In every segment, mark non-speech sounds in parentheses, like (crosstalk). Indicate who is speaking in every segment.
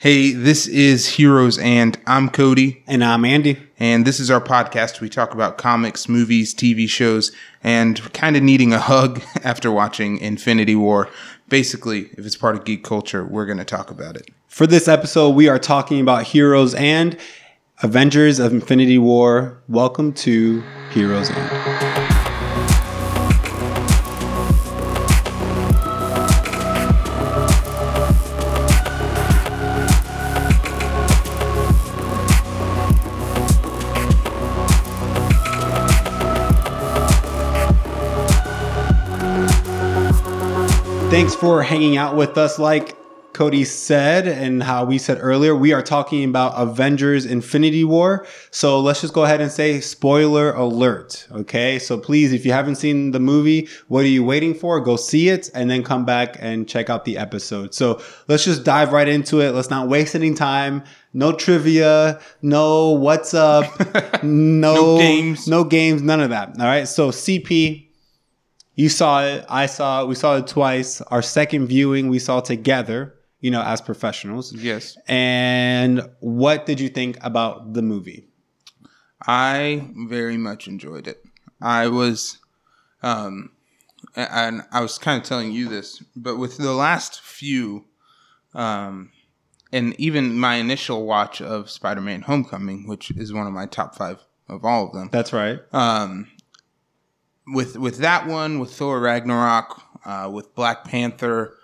Speaker 1: Hey, this is Heroes and I'm Cody.
Speaker 2: And I'm Andy.
Speaker 1: And this is our podcast. We talk about comics, movies, TV shows, and kind of needing a hug (laughs) after watching Infinity War. Basically, if it's part of geek culture, we're going to talk about it.
Speaker 2: For this episode, we are talking about Heroes and Avengers of Infinity War. Welcome to Heroes and. Thanks for hanging out with us. Like Cody said, and how we said earlier, we are talking about Avengers Infinity War. So let's just go ahead and say spoiler alert. Okay. So please, if you haven't seen the movie, what are you waiting for? Go see it and then come back and check out the episode. So let's just dive right into it. Let's not waste any time. No trivia, no what's up, (laughs) no,
Speaker 1: no games,
Speaker 2: no games, none of that. All right. So CP, you saw it. I saw it. We saw it twice. Our second viewing, we saw together, you know, as professionals.
Speaker 1: Yes.
Speaker 2: And what did you think about the movie?
Speaker 1: I very much enjoyed it. I was, um, and I was kind of telling you this, but with the last few, um, and even my initial watch of Spider-Man: Homecoming, which is one of my top five of all of them.
Speaker 2: That's right.
Speaker 1: Um, with with that one, with Thor Ragnarok, uh, with Black Panther,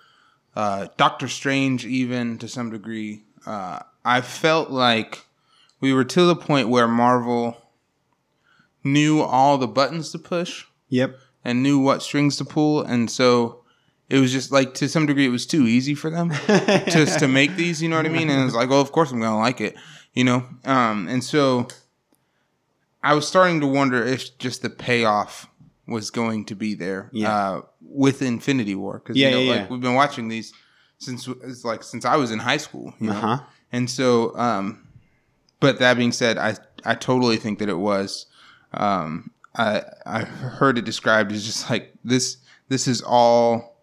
Speaker 1: uh, Doctor Strange, even to some degree, uh, I felt like we were to the point where Marvel knew all the buttons to push.
Speaker 2: Yep.
Speaker 1: And knew what strings to pull, and so it was just like to some degree it was too easy for them (laughs) just to make these. You know what I mean? And it was like, oh, of course I'm gonna like it. You know, um, and so I was starting to wonder if just the payoff was going to be there yeah. uh, with Infinity War because yeah, you know, yeah, like we've been watching these since it's like since I was in high school, you know? uh-huh. and so. Um, but that being said, I I totally think that it was. Um, I I heard it described as just like this. This is all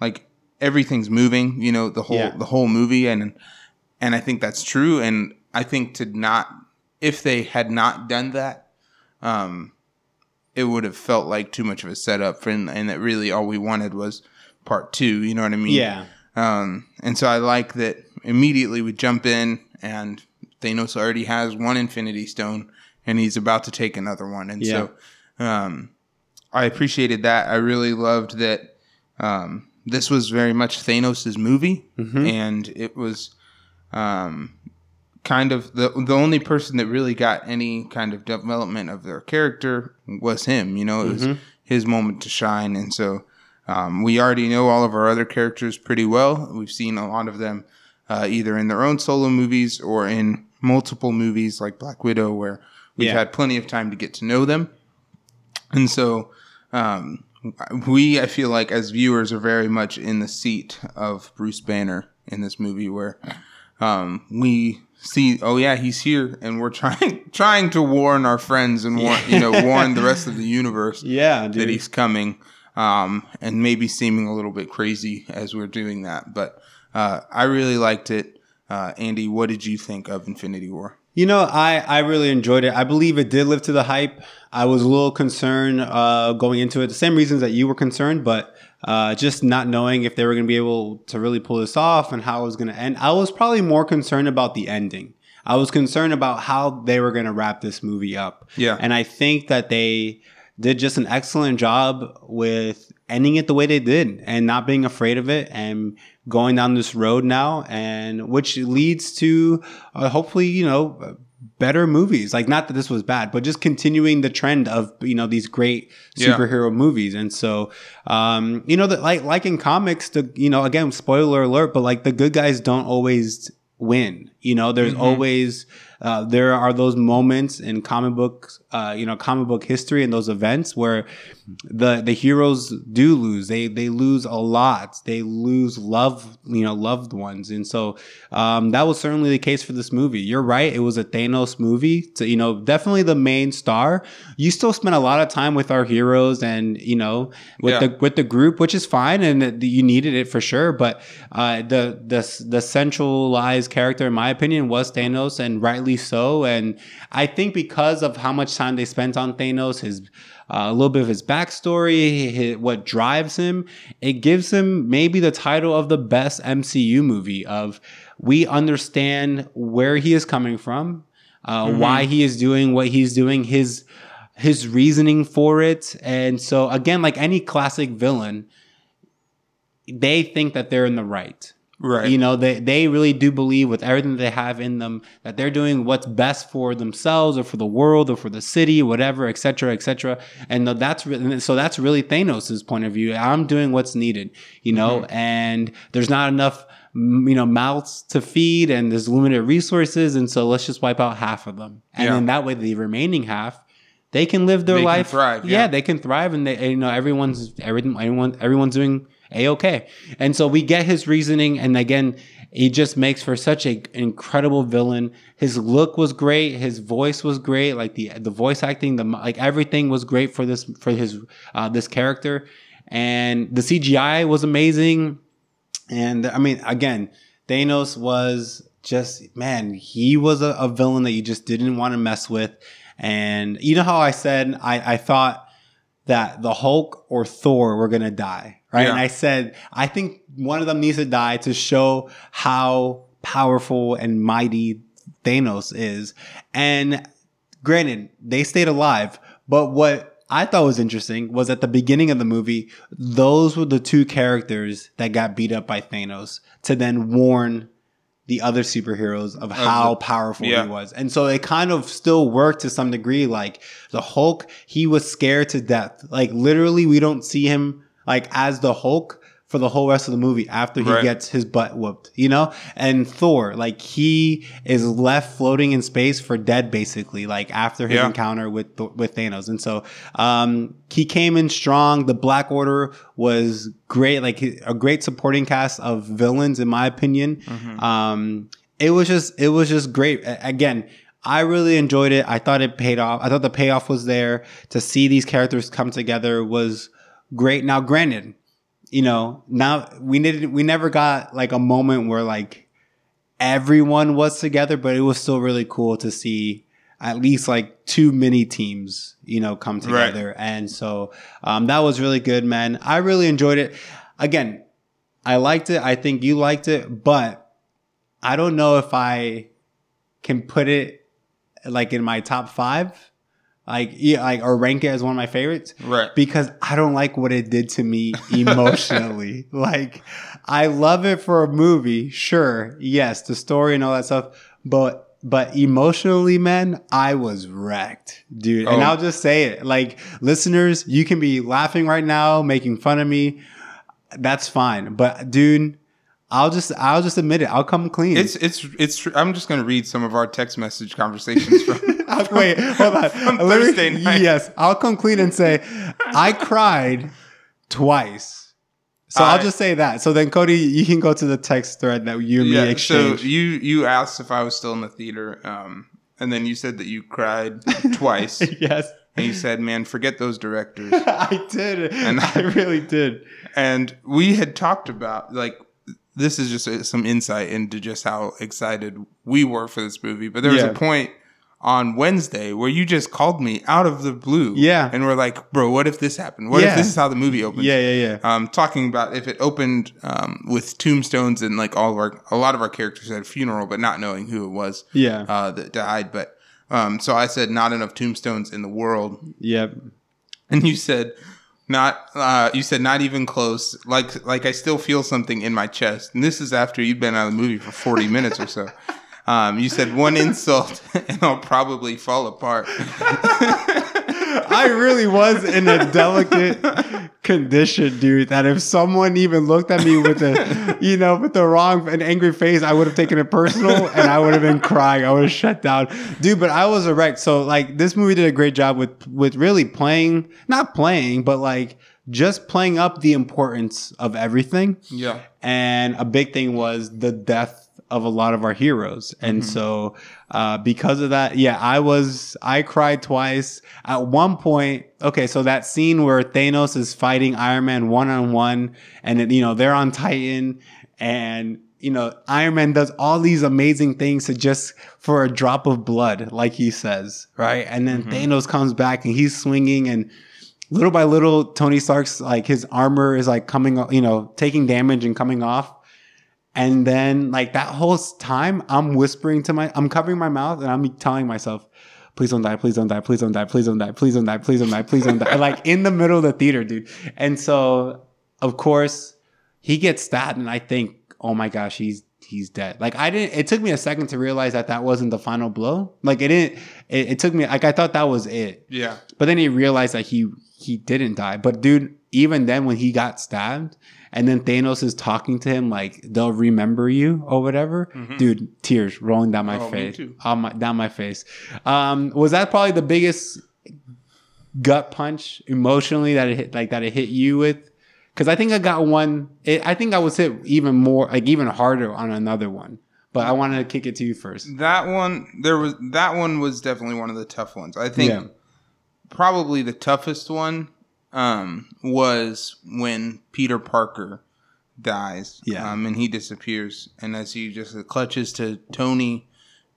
Speaker 1: like everything's moving. You know the whole the whole movie, and and I think that's true. And I think to not if they had not done that, um, it would have felt like too much of a setup, and, and that really all we wanted was part two. You know what I mean?
Speaker 2: Yeah.
Speaker 1: Um, and so I like that immediately we jump in, and Thanos already has one Infinity Stone, and he's about to take another one. And yeah. so um, I appreciated that. I really loved that um, this was very much Thanos' movie, mm-hmm. and it was um, kind of the the only person that really got any kind of development of their character was him. You know, it was mm-hmm. his moment to shine, and so um, we already know all of our other characters pretty well. We've seen a lot of them uh, either in their own solo movies or in multiple movies like Black Widow, where we've yeah. had plenty of time to get to know them, and so. Um, we, I feel like, as viewers, are very much in the seat of Bruce Banner in this movie, where um, we see oh yeah he's here and we're (laughs) trying trying to warn our friends and warn you know warn the rest of the universe (laughs)
Speaker 2: yeah
Speaker 1: dude. that he's coming um, and maybe seeming a little bit crazy as we're doing that but uh, i really liked it. Uh, andy what did you think of infinity war?
Speaker 2: You know i i really enjoyed it. I believe it did live to the hype. I was a little concerned uh, going into it the same reasons that you were concerned but uh, just not knowing if they were going to be able to really pull this off and how it was going to end. I was probably more concerned about the ending. I was concerned about how they were going to wrap this movie up.
Speaker 1: Yeah.
Speaker 2: And I think that they did just an excellent job with ending it the way they did and not being afraid of it and going down this road now and which leads to uh, hopefully, you know, better movies. Like not that this was bad, but just continuing the trend of you know these great superhero yeah. movies. And so, um, you know, that like like in comics, the you know again spoiler alert, but like the good guys don't always win. You know, there's mm-hmm. always uh, there are those moments in comic books, uh, you know, comic book history and those events where the the heroes do lose. They they lose a lot. They lose love, you know, loved ones, and so um, that was certainly the case for this movie. You're right; it was a Thanos movie. To, you know, definitely the main star. You still spent a lot of time with our heroes, and you know, with yeah. the with the group, which is fine, and you needed it for sure. But uh, the the the centralized character, in my opinion, was Thanos, and rightly rightly so. And I think because of how much time they spent on Thanos, his uh, a little bit of his backstory, his, what drives him, it gives him maybe the title of the best MCU movie. Of we understand where he is coming from, uh, mm-hmm. why he is doing what he's doing, his his reasoning for it, and so again, like any classic villain, they think that they're in the right Right. You know, they, they really do believe with everything they have in them that they're doing what's best for themselves or for the world or for the city, whatever, et cetera, et cetera. And that's really, so that's really Thanos' point of view. I'm doing what's needed, you know, mm-hmm. and there's not enough, you know, mouths to feed and there's limited resources. And so let's just wipe out half of them. And yeah. then that way the remaining half, they can live their they life.
Speaker 1: thrive.
Speaker 2: Yeah. yeah. they can thrive and they, you know, everyone's, everything, everyone, everyone's doing a okay. And so we get his reasoning, and again, he just makes for such an incredible villain. His look was great, his voice was great, like the the voice acting, the like everything was great for this for his uh, this character, and the CGI was amazing. And I mean, again, Thanos was just man, he was a, a villain that you just didn't want to mess with. And you know how I said I, I thought that the Hulk or Thor were gonna die right? Yeah. And I said, I think one of them needs to die to show how powerful and mighty Thanos is. And granted, they stayed alive, but what I thought was interesting was at the beginning of the movie, those were the two characters that got beat up by Thanos to then warn the other superheroes of how powerful yeah. he was. And so it kind of still worked to some degree. Like the Hulk, he was scared to death. Like literally, we don't see him like as the Hulk for the whole rest of the movie after he right. gets his butt whooped, you know? And Thor, like he is left floating in space for dead basically, like after his yeah. encounter with with Thanos. And so um he came in strong. The Black Order was great, like a great supporting cast of villains in my opinion. Mm-hmm. Um it was just it was just great. Again, I really enjoyed it. I thought it paid off. I thought the payoff was there to see these characters come together was great. Now, granted, you know, now we needed, we never got like a moment where like everyone was together, but it was still really cool to see at least like two mini teams, you know, come together. Right. And so, um, that was really good, man. I really enjoyed it. Again, I liked it. I think you liked it, but I don't know if I can put it like in my top five like yeah, like or rank it as one of my favorites.
Speaker 1: Right.
Speaker 2: Because I don't like what it did to me emotionally. (laughs) like I love it for a movie, sure. Yes, the story and all that stuff, but but emotionally, man, I was wrecked, dude. Oh. And I'll just say it. Like listeners, you can be laughing right now, making fun of me. That's fine. But dude, I'll just I'll just admit it. I'll come clean.
Speaker 1: It's it's it's. I'm just gonna read some of our text message conversations from. (laughs) (laughs)
Speaker 2: Wait, hold on. on Thursday night. Yes, I'll come clean and say I cried twice. So I, will just say that. So then, Cody, you can go to the text thread that you and yeah, me exchanged.
Speaker 1: So you you asked if I was still in the theater, um, and then you said that you cried (laughs) twice.
Speaker 2: yes.
Speaker 1: And you said, "Man, forget those directors." (laughs)
Speaker 2: I did, and I really did.
Speaker 1: And we had talked about like this is just uh, some insight into just how excited we were for this movie. But there was yeah. a point on Wednesday where you just called me out of the blue.
Speaker 2: Yeah.
Speaker 1: And we're like, bro, what if this happened? What yeah. if this is how the movie opens?
Speaker 2: Yeah, yeah, yeah.
Speaker 1: Um, talking about if it opened um, with tombstones and like all of our, a lot of our characters at a funeral, but not knowing who it was.
Speaker 2: Yeah.
Speaker 1: Uh, that died. But um, so I said, not enough tombstones in the world.
Speaker 2: Yep.
Speaker 1: And you said, not uh, you said not even close. Like like I still feel something in my chest. And this is after you've been out of the movie for 40 minutes or so. (laughs) Um, you said one insult (laughs) and I'll probably fall apart. (laughs)
Speaker 2: I really was in a delicate condition, dude. That if someone even looked at me with a, you know, with the wrong and angry face, I would have taken it personal and I would have been crying. I would have shut down, dude. But I was a wreck. So like, this movie did a great job with with really playing, not playing, but like just playing up the importance of everything.
Speaker 1: Yeah.
Speaker 2: And a big thing was the death of a lot of our heroes. And
Speaker 1: Mm-hmm.
Speaker 2: so, uh, because of that, yeah, I was, I cried twice. At one point, okay, so that scene where Thanos is fighting Iron Man one on one and, it, you know, they're on Titan and, you know, Iron Man does all these amazing things to just for a drop of blood, like he says, right? And then Thanos comes back and he's swinging and, little by little, Tony Stark's like his armor is like coming, you know, taking damage and coming off. And then like that whole time, I'm whispering to my, I'm covering my mouth and I'm telling myself, please don't die, please don't die, please don't die, please don't die, please don't die, please don't die, please don't die. like in the middle of the theater, dude. And so, of course, he gets stabbed, and I think, oh my gosh, he's he's dead. Like I didn't. It took me a second to realize that that wasn't the final blow. Like it didn't. It, it took me. Like I thought that was it.
Speaker 1: Yeah.
Speaker 2: But then he realized that he he didn't die. But dude, even then when he got stabbed, and then Thanos is talking to him like they'll remember you or whatever, dude, tears rolling down my
Speaker 1: Mm-hmm. Oh, me
Speaker 2: face, my, down my face. Um, was that probably the biggest gut punch emotionally that it hit, like that it hit you with? Because I think I got one. It, I think I was hit even more, like even harder on another one. But I wanted to kick it to you first.
Speaker 1: That one there was that one was definitely one of the tough ones. I think
Speaker 2: Yeah.
Speaker 1: probably the toughest one um, was when Peter Parker dies.
Speaker 2: Yeah.
Speaker 1: Um, and he disappears. And as he just clutches to Tony,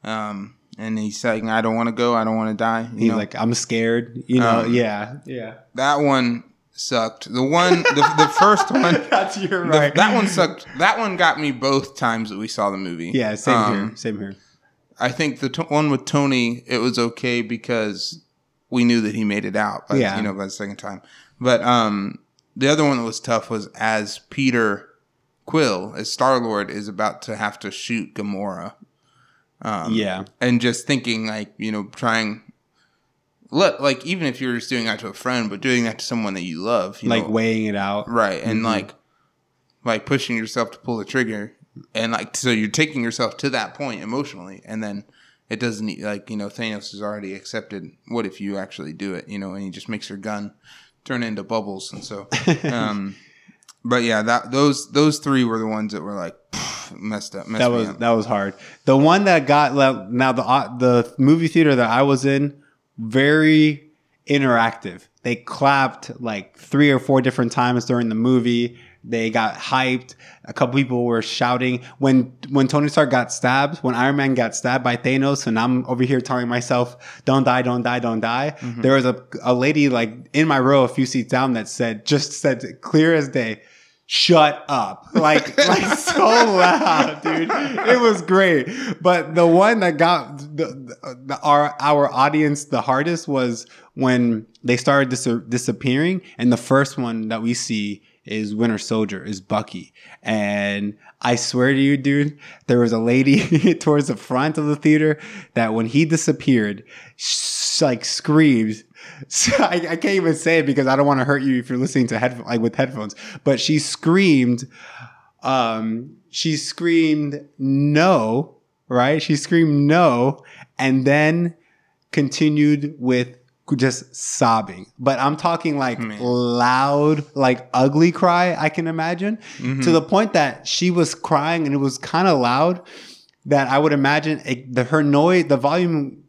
Speaker 1: um, and he's saying, I don't want to go, I don't want to die. You
Speaker 2: He's
Speaker 1: know,
Speaker 2: like, I'm scared. You know,
Speaker 1: Um,
Speaker 2: yeah, yeah.
Speaker 1: that one sucked. The one the, the first (laughs) one
Speaker 2: That's your
Speaker 1: the-
Speaker 2: right.
Speaker 1: that one sucked. That one got me both times that we saw the movie.
Speaker 2: Yeah, same
Speaker 1: Um,
Speaker 2: here. Same here.
Speaker 1: I think the t- one with Tony, it was okay because we knew that he made it out. By,
Speaker 2: Yeah.
Speaker 1: you know, by the second time. But um, the other one that was tough was as Peter Quill, as Star Lord, is about to have to shoot Gamora, um,
Speaker 2: yeah,
Speaker 1: and just thinking like you know trying. Let, like even if you're just doing that to a friend, but doing that to someone that you love, you
Speaker 2: like
Speaker 1: know,
Speaker 2: weighing it out.
Speaker 1: right and
Speaker 2: Mhm.
Speaker 1: like like pushing yourself to pull the trigger and like so you're taking yourself to that point emotionally and then it doesn't like you know thanos has already accepted what if you actually do it you know and he just makes your gun turn into bubbles and so (laughs) um but yeah that those those three were the ones that were like messed up messed
Speaker 2: that was
Speaker 1: up.
Speaker 2: that was hard. The one that got le- now the uh, the movie theater that I was in very interactive. They clapped like three or four different times during the movie. They got hyped. A couple people were shouting when when Tony Stark got stabbed. When Iron Man got stabbed by Thanos, and I'm over here telling myself, "Don't die, don't die, don't die." Mm-hmm. There was a a lady like in my row, a few seats down, that said just said clear as day shut up like (laughs) like so loud dude it was great but the one that got the, the, the our our audience the hardest was when they started dis- disappearing and the first one that we see is winter soldier is bucky and i swear to you dude there was a lady (laughs) towards the front of the theater that when he disappeared sh- like screamed (laughs) so I, I can't even say it because I don't want to hurt you if you're listening to head like with headphones. But she screamed, um, she screamed no, right? She screamed no, and then continued with just sobbing. But I'm talking like
Speaker 1: Man.
Speaker 2: loud, like ugly cry. I can imagine to mm-hmm. the point that she was crying and it was kind of loud. That I would imagine it, the her noise, the volume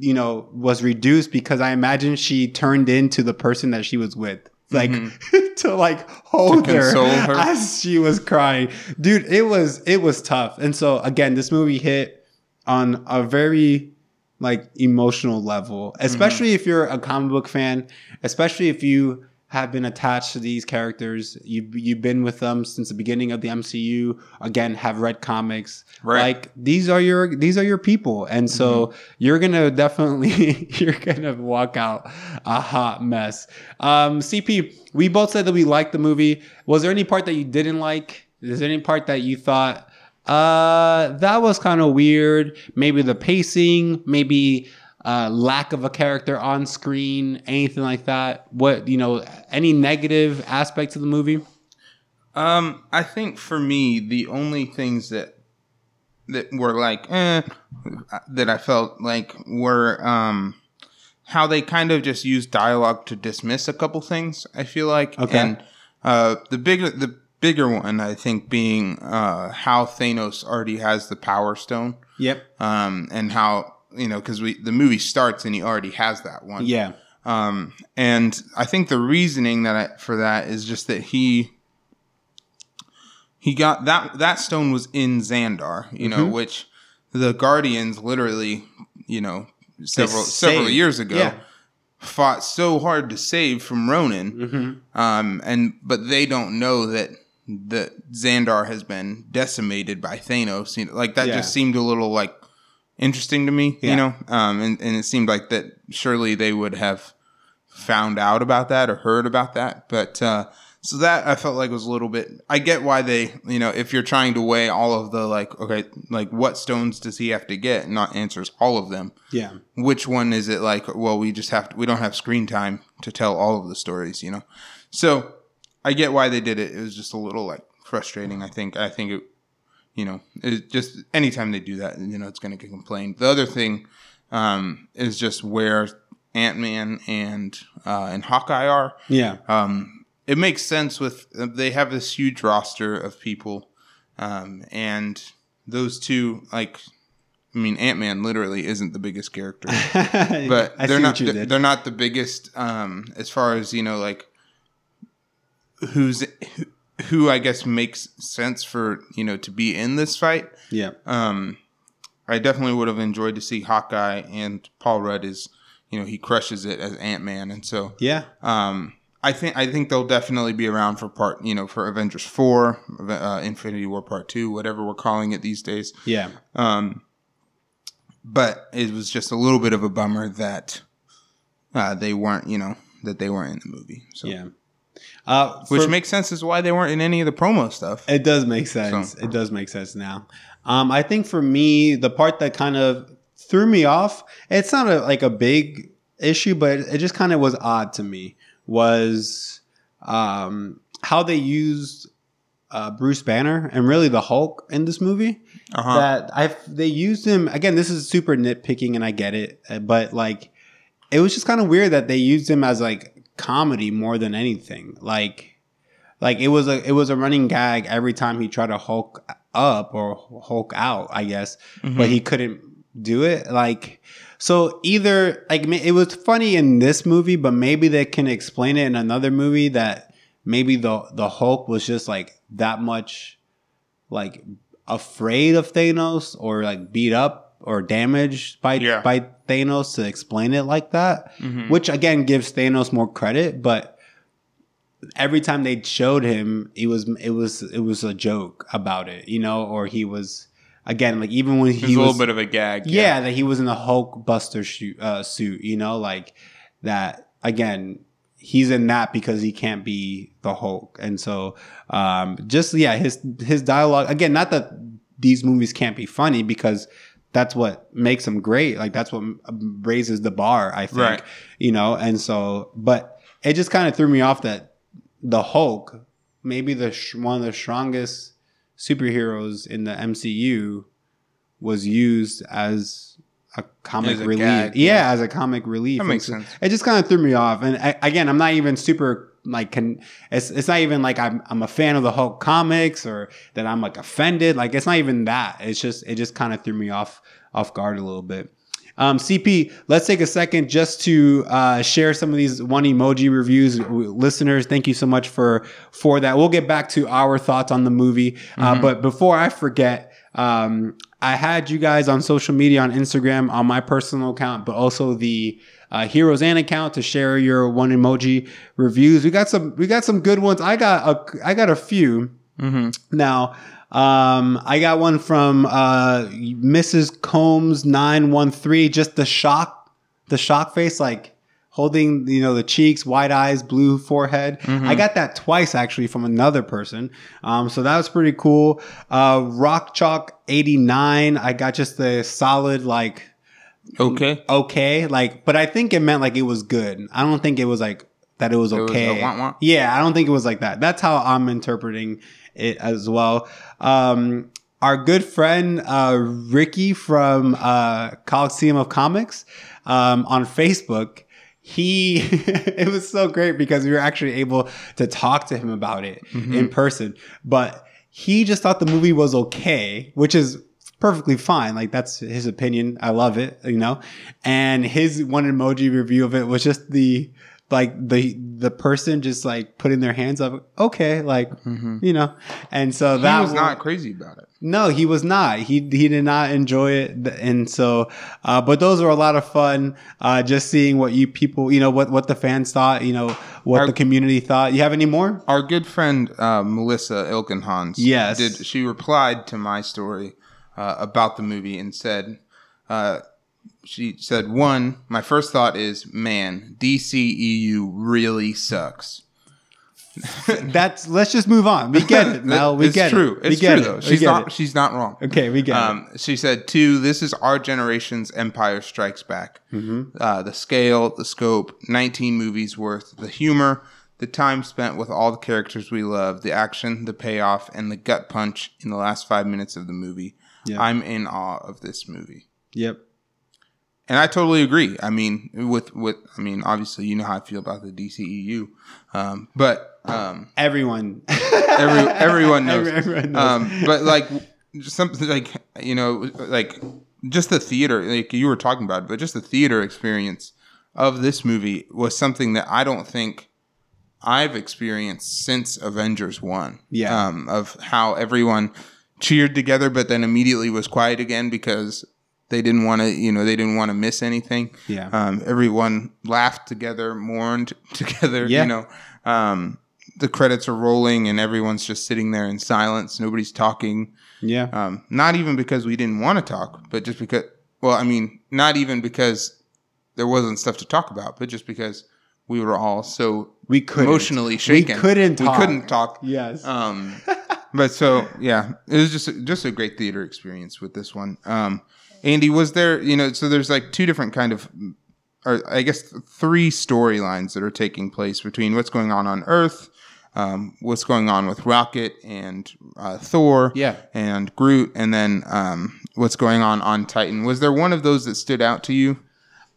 Speaker 2: you know, was reduced because I imagine she turned into the person that she was with. Mm-hmm. Like (laughs) to like hold
Speaker 1: To
Speaker 2: her,
Speaker 1: her. (laughs)
Speaker 2: as she was crying. Dude, it was it was tough. And so again, this movie hit on a very like emotional level, especially if you're a comic book fan, especially if you have been attached to these characters. You've you've been with them since the beginning of the MCU. Again, have read comics.
Speaker 1: Right.
Speaker 2: Like these are your these are your people, and so you're gonna definitely (laughs) you're gonna walk out a hot mess. Um, CP, we both said that we liked the movie. Was there any part that you didn't like? Is there any part that you thought uh that was kind of weird? Maybe the pacing, maybe uh, lack of a character on screen, anything like that? What you know, any negative aspects of the movie?
Speaker 1: Um, I think for me, the only things that that were like eh, that I felt like were um how they kind of just used dialogue to dismiss a couple things. I feel like
Speaker 2: Okay.
Speaker 1: and uh the bigger the bigger one I think being uh how Thanos already has the Power Stone
Speaker 2: Yep.
Speaker 1: um and how you know because we the movie starts and he already has that one
Speaker 2: Yeah.
Speaker 1: um, and I think the reasoning that I, for that is just that he he got that that stone was in Xandar, you know, which the Guardians literally, you know, several several years ago
Speaker 2: Yeah.
Speaker 1: fought so hard to save from Ronan.
Speaker 2: Mm-hmm.
Speaker 1: Um, and but they don't know that that Xandar has been decimated by Thanos. You know, like that
Speaker 2: Yeah.
Speaker 1: just seemed a little like interesting to me.
Speaker 2: Yeah.
Speaker 1: You know, um, and and it seemed like that surely they would have found out about that or heard about that. But uh, so that I felt like was a little bit. I get why they, you know, if you're trying to weigh all of the like, okay, like what stones does he have to get? Not answers all of them
Speaker 2: Yeah.
Speaker 1: which one is it like well we just have to, we don't have screen time to tell all of the stories you know so i get why they did it it was just a little like frustrating i think i think it you know it just anytime they do that you know it's going to get complained the other thing um is just where ant-man and uh and hawkeye are
Speaker 2: Yeah.
Speaker 1: um, it makes sense with they have this huge roster of people, um, and those two like. I mean, Ant Man literally isn't the biggest character, (laughs) but they're not.
Speaker 2: what you did.
Speaker 1: They're not the biggest um, as far as you know, like who's who, I guess makes sense for you know to be in this fight.
Speaker 2: Yeah.
Speaker 1: Um, I definitely would have enjoyed to see Hawkeye and Paul Rudd is you know he crushes it as Ant Man, and so
Speaker 2: Yeah.
Speaker 1: um, I think I think they'll definitely be around for part you know for Avengers four, uh, Infinity War Part two, whatever we're calling it these days.
Speaker 2: Yeah.
Speaker 1: Um, but it was just a little bit of a bummer that uh, they weren't you know that they weren't in the movie. So
Speaker 2: Yeah. Uh,
Speaker 1: which
Speaker 2: for-
Speaker 1: makes sense is why they weren't in any of the promo stuff.
Speaker 2: It does make sense. It does make sense now. Um, I think for me, the part that kind of threw me off, it's not a, like a big issue, but it just kind of was odd to me, was um, how they used uh, Bruce Banner and really the Hulk in this movie.
Speaker 1: Uh-huh.
Speaker 2: That I they used him again. This is super nitpicking, and I get it, but like it was just kind of weird that they used him as like comedy more than anything. Like like it was a it was a running gag every time he tried to hulk up or hulk out i guess but mm-hmm. he couldn't do it like so either like it was funny in this movie but maybe they can explain it in another movie that maybe the the hulk was just like that much like afraid of thanos or like beat up or damaged by
Speaker 1: Yeah.
Speaker 2: by thanos to explain it like that
Speaker 1: Mhm.
Speaker 2: which again gives thanos more credit but every time they showed him, it was it was it was a joke about it, you know, or he was again like even when
Speaker 1: It was a little bit of a gag.
Speaker 2: yeah, that he was in the Hulk Buster shoot, uh, suit, you know, like that again. He's in that because he can't be the Hulk, and so um, just yeah, his his dialogue again. Not that these movies can't be funny because that's what makes them great. Like that's what raises the bar. I think
Speaker 1: Right.
Speaker 2: you know, and so but it just kind of threw me off that the Hulk, maybe the sh- one of the strongest superheroes in the MCU, was used as a comic
Speaker 1: As a
Speaker 2: relief.
Speaker 1: gag,
Speaker 2: yeah,
Speaker 1: yeah.
Speaker 2: as a comic relief.
Speaker 1: That makes
Speaker 2: so-
Speaker 1: sense.
Speaker 2: It just kind of threw me off. And I, again, I'm not even super like can it's it's not even like I'm I'm a fan of the Hulk comics or that I'm like offended. Like it's not even that. It's just it just kind of threw me off off guard a little bit. Um, CP, let's take a second just to uh, share some of these one emoji reviews. Listeners, thank you so much for for that. We'll get back to our thoughts on the movie, uh, but before I forget, um, I had you guys on social media on Instagram on my personal account, but also the uh, Heroes and account to share your one emoji reviews. We got some we got some good ones. I got a I got a few.
Speaker 1: Mm-hmm.
Speaker 2: Now, um, I got one from uh, Mrs. Combs nine one three. Just the shock, the shock face, like holding you know the cheeks, white eyes, blue forehead. I got that twice actually from another person. Um, so that was pretty cool. Uh, Rock Chalk eighty nine. I got just the solid like
Speaker 1: Okay.
Speaker 2: okay. Like, but I think it meant like it was good. I don't think it was like that. It was
Speaker 1: was
Speaker 2: okay.
Speaker 1: wah wah?
Speaker 2: Yeah, I don't think it was like that. That's how I'm interpreting it as well. Um, our good friend uh, Ricky from uh, Coliseum of Comics um, on Facebook. He, (laughs) it was so great because we were actually able to talk to him about it in person. But he just thought the movie was okay, which is perfectly fine. Like that's his opinion. I love it, you know. And his one emoji review of it was just the like the the person just like putting their hands up. Okay, like you know. And so that
Speaker 1: He was
Speaker 2: one-
Speaker 1: not crazy about it.
Speaker 2: no, he was not. He he did not enjoy it, and so. Uh, but those were a lot of fun. Uh, just seeing what you people, you know, what what the fans thought, you know, what
Speaker 1: Our-
Speaker 2: the community thought. You have any more?
Speaker 1: Our good friend uh, Melissa Ilkenhans,
Speaker 2: Yes.
Speaker 1: did she replied to my story uh, about the movie and said, uh, she said, one, my first thought is, man, DCEU really sucks. (laughs)
Speaker 2: That's. Let's just move on. We get it, Mel. We
Speaker 1: it's
Speaker 2: get
Speaker 1: true.
Speaker 2: it.
Speaker 1: It's
Speaker 2: we get
Speaker 1: true though. She's not.
Speaker 2: it.
Speaker 1: She's not wrong.
Speaker 2: Okay, we get it.
Speaker 1: Um, she said, two, this is our generation's Empire Strikes Back.
Speaker 2: Mm-hmm.
Speaker 1: Uh, the scale, the scope, 19 movies worth, the humor, the time spent with all the characters we love, the action, the payoff, and the gut punch in the last five minutes of the movie.
Speaker 2: Yeah.
Speaker 1: I'm in awe of this movie.
Speaker 2: Yep.
Speaker 1: And I totally agree. I mean, with, with, I mean, obviously, you know how I feel about the DCEU. Um, but, um,
Speaker 2: Everyone.
Speaker 1: Every, everyone (laughs) knows.
Speaker 2: Every- everyone knows.
Speaker 1: Um, but like just something like you know, like just the theater, like you were talking about, but just the theater experience of this movie was something that I don't think I've experienced since Avengers One.
Speaker 2: Yeah.
Speaker 1: Um, of how everyone cheered together, but then immediately was quiet again because they didn't want to, you know, they didn't want to miss anything.
Speaker 2: Yeah.
Speaker 1: Um, everyone laughed together, mourned (laughs) together.
Speaker 2: Yeah.
Speaker 1: You know, um, the credits are rolling and everyone's just sitting there in silence. Nobody's talking.
Speaker 2: yeah.
Speaker 1: Um, not even because we didn't want to talk, but just because. Well, I mean, not even because there wasn't stuff to talk about, but just because we were all so
Speaker 2: we could
Speaker 1: emotionally shaken.
Speaker 2: We couldn't. Talk.
Speaker 1: We couldn't talk.
Speaker 2: Yes.
Speaker 1: Um, (laughs) but so yeah, it was just just a great theater experience with this one. Um, Andy, was there you know so there's like two different kind of, or I guess three storylines that are taking place between what's going on on Earth, um, what's going on with Rocket and uh, Thor,
Speaker 2: Yeah.
Speaker 1: and Groot, and then um, what's going on on Titan. Was there one of those that stood out to you?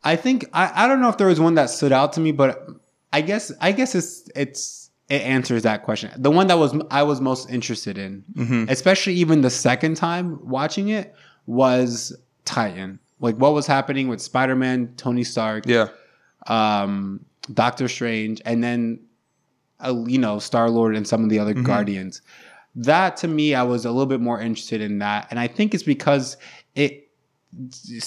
Speaker 2: I think I, I don't know if there was one that stood out to me, but I guess I guess it's it's it answers that question. The one that was I was most interested in, especially even the second time watching it, was Titan. Like what was happening with Spider Man, Tony Stark,
Speaker 1: Yeah,
Speaker 2: um, Doctor Strange, and then uh, you know Star Lord and some of the other Guardians. That to me, I was a little bit more interested in that, and I think it's because it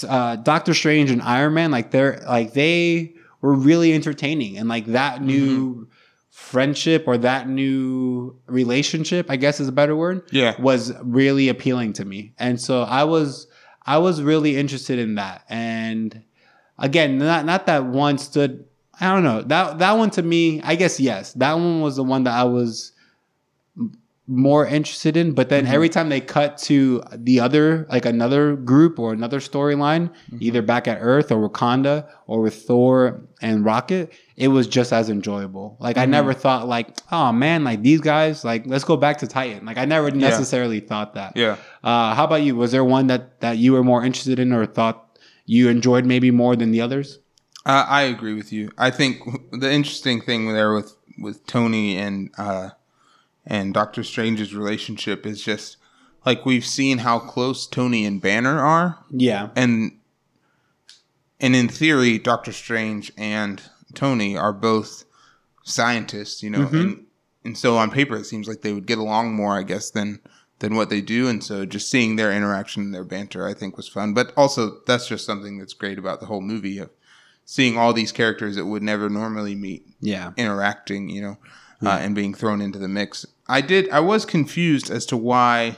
Speaker 2: uh, Doctor Strange and Iron Man, like they're like they were really entertaining, and like that new friendship or that new relationship, I guess is a better word,
Speaker 1: Yeah.
Speaker 2: was really appealing to me, and so I was I was really interested in that, and again, not not that one stood. I don't know that that one to me. I guess yes, that one was the one that I was more interested in. But then every time they cut to the other, like another group or another storyline, either back at Earth or Wakanda or with Thor and Rocket, it was just as enjoyable. Like I never thought like, oh man, like these guys, like let's go back to Titan. Like I never necessarily thought that.
Speaker 1: yeah.
Speaker 2: Uh, how about you? Was there one that that you were more interested in or thought you enjoyed maybe more than the others?
Speaker 1: Uh, I agree with you. I think the interesting thing there with with Tony and uh, and Doctor Strange's relationship is just like we've seen how close Tony and Banner are,
Speaker 2: Yeah.
Speaker 1: and and in theory, Doctor Strange and Tony are both scientists, you know, mm-hmm. and and so on paper it seems like they would get along more, I guess, than than what they do, and so just seeing their interaction and their banter, I think, was fun. But also, that's just something that's great about the whole movie of seeing all these characters that would never normally meet
Speaker 2: Yeah.
Speaker 1: interacting, you know, uh, and being thrown into the mix. I did. I was confused as to why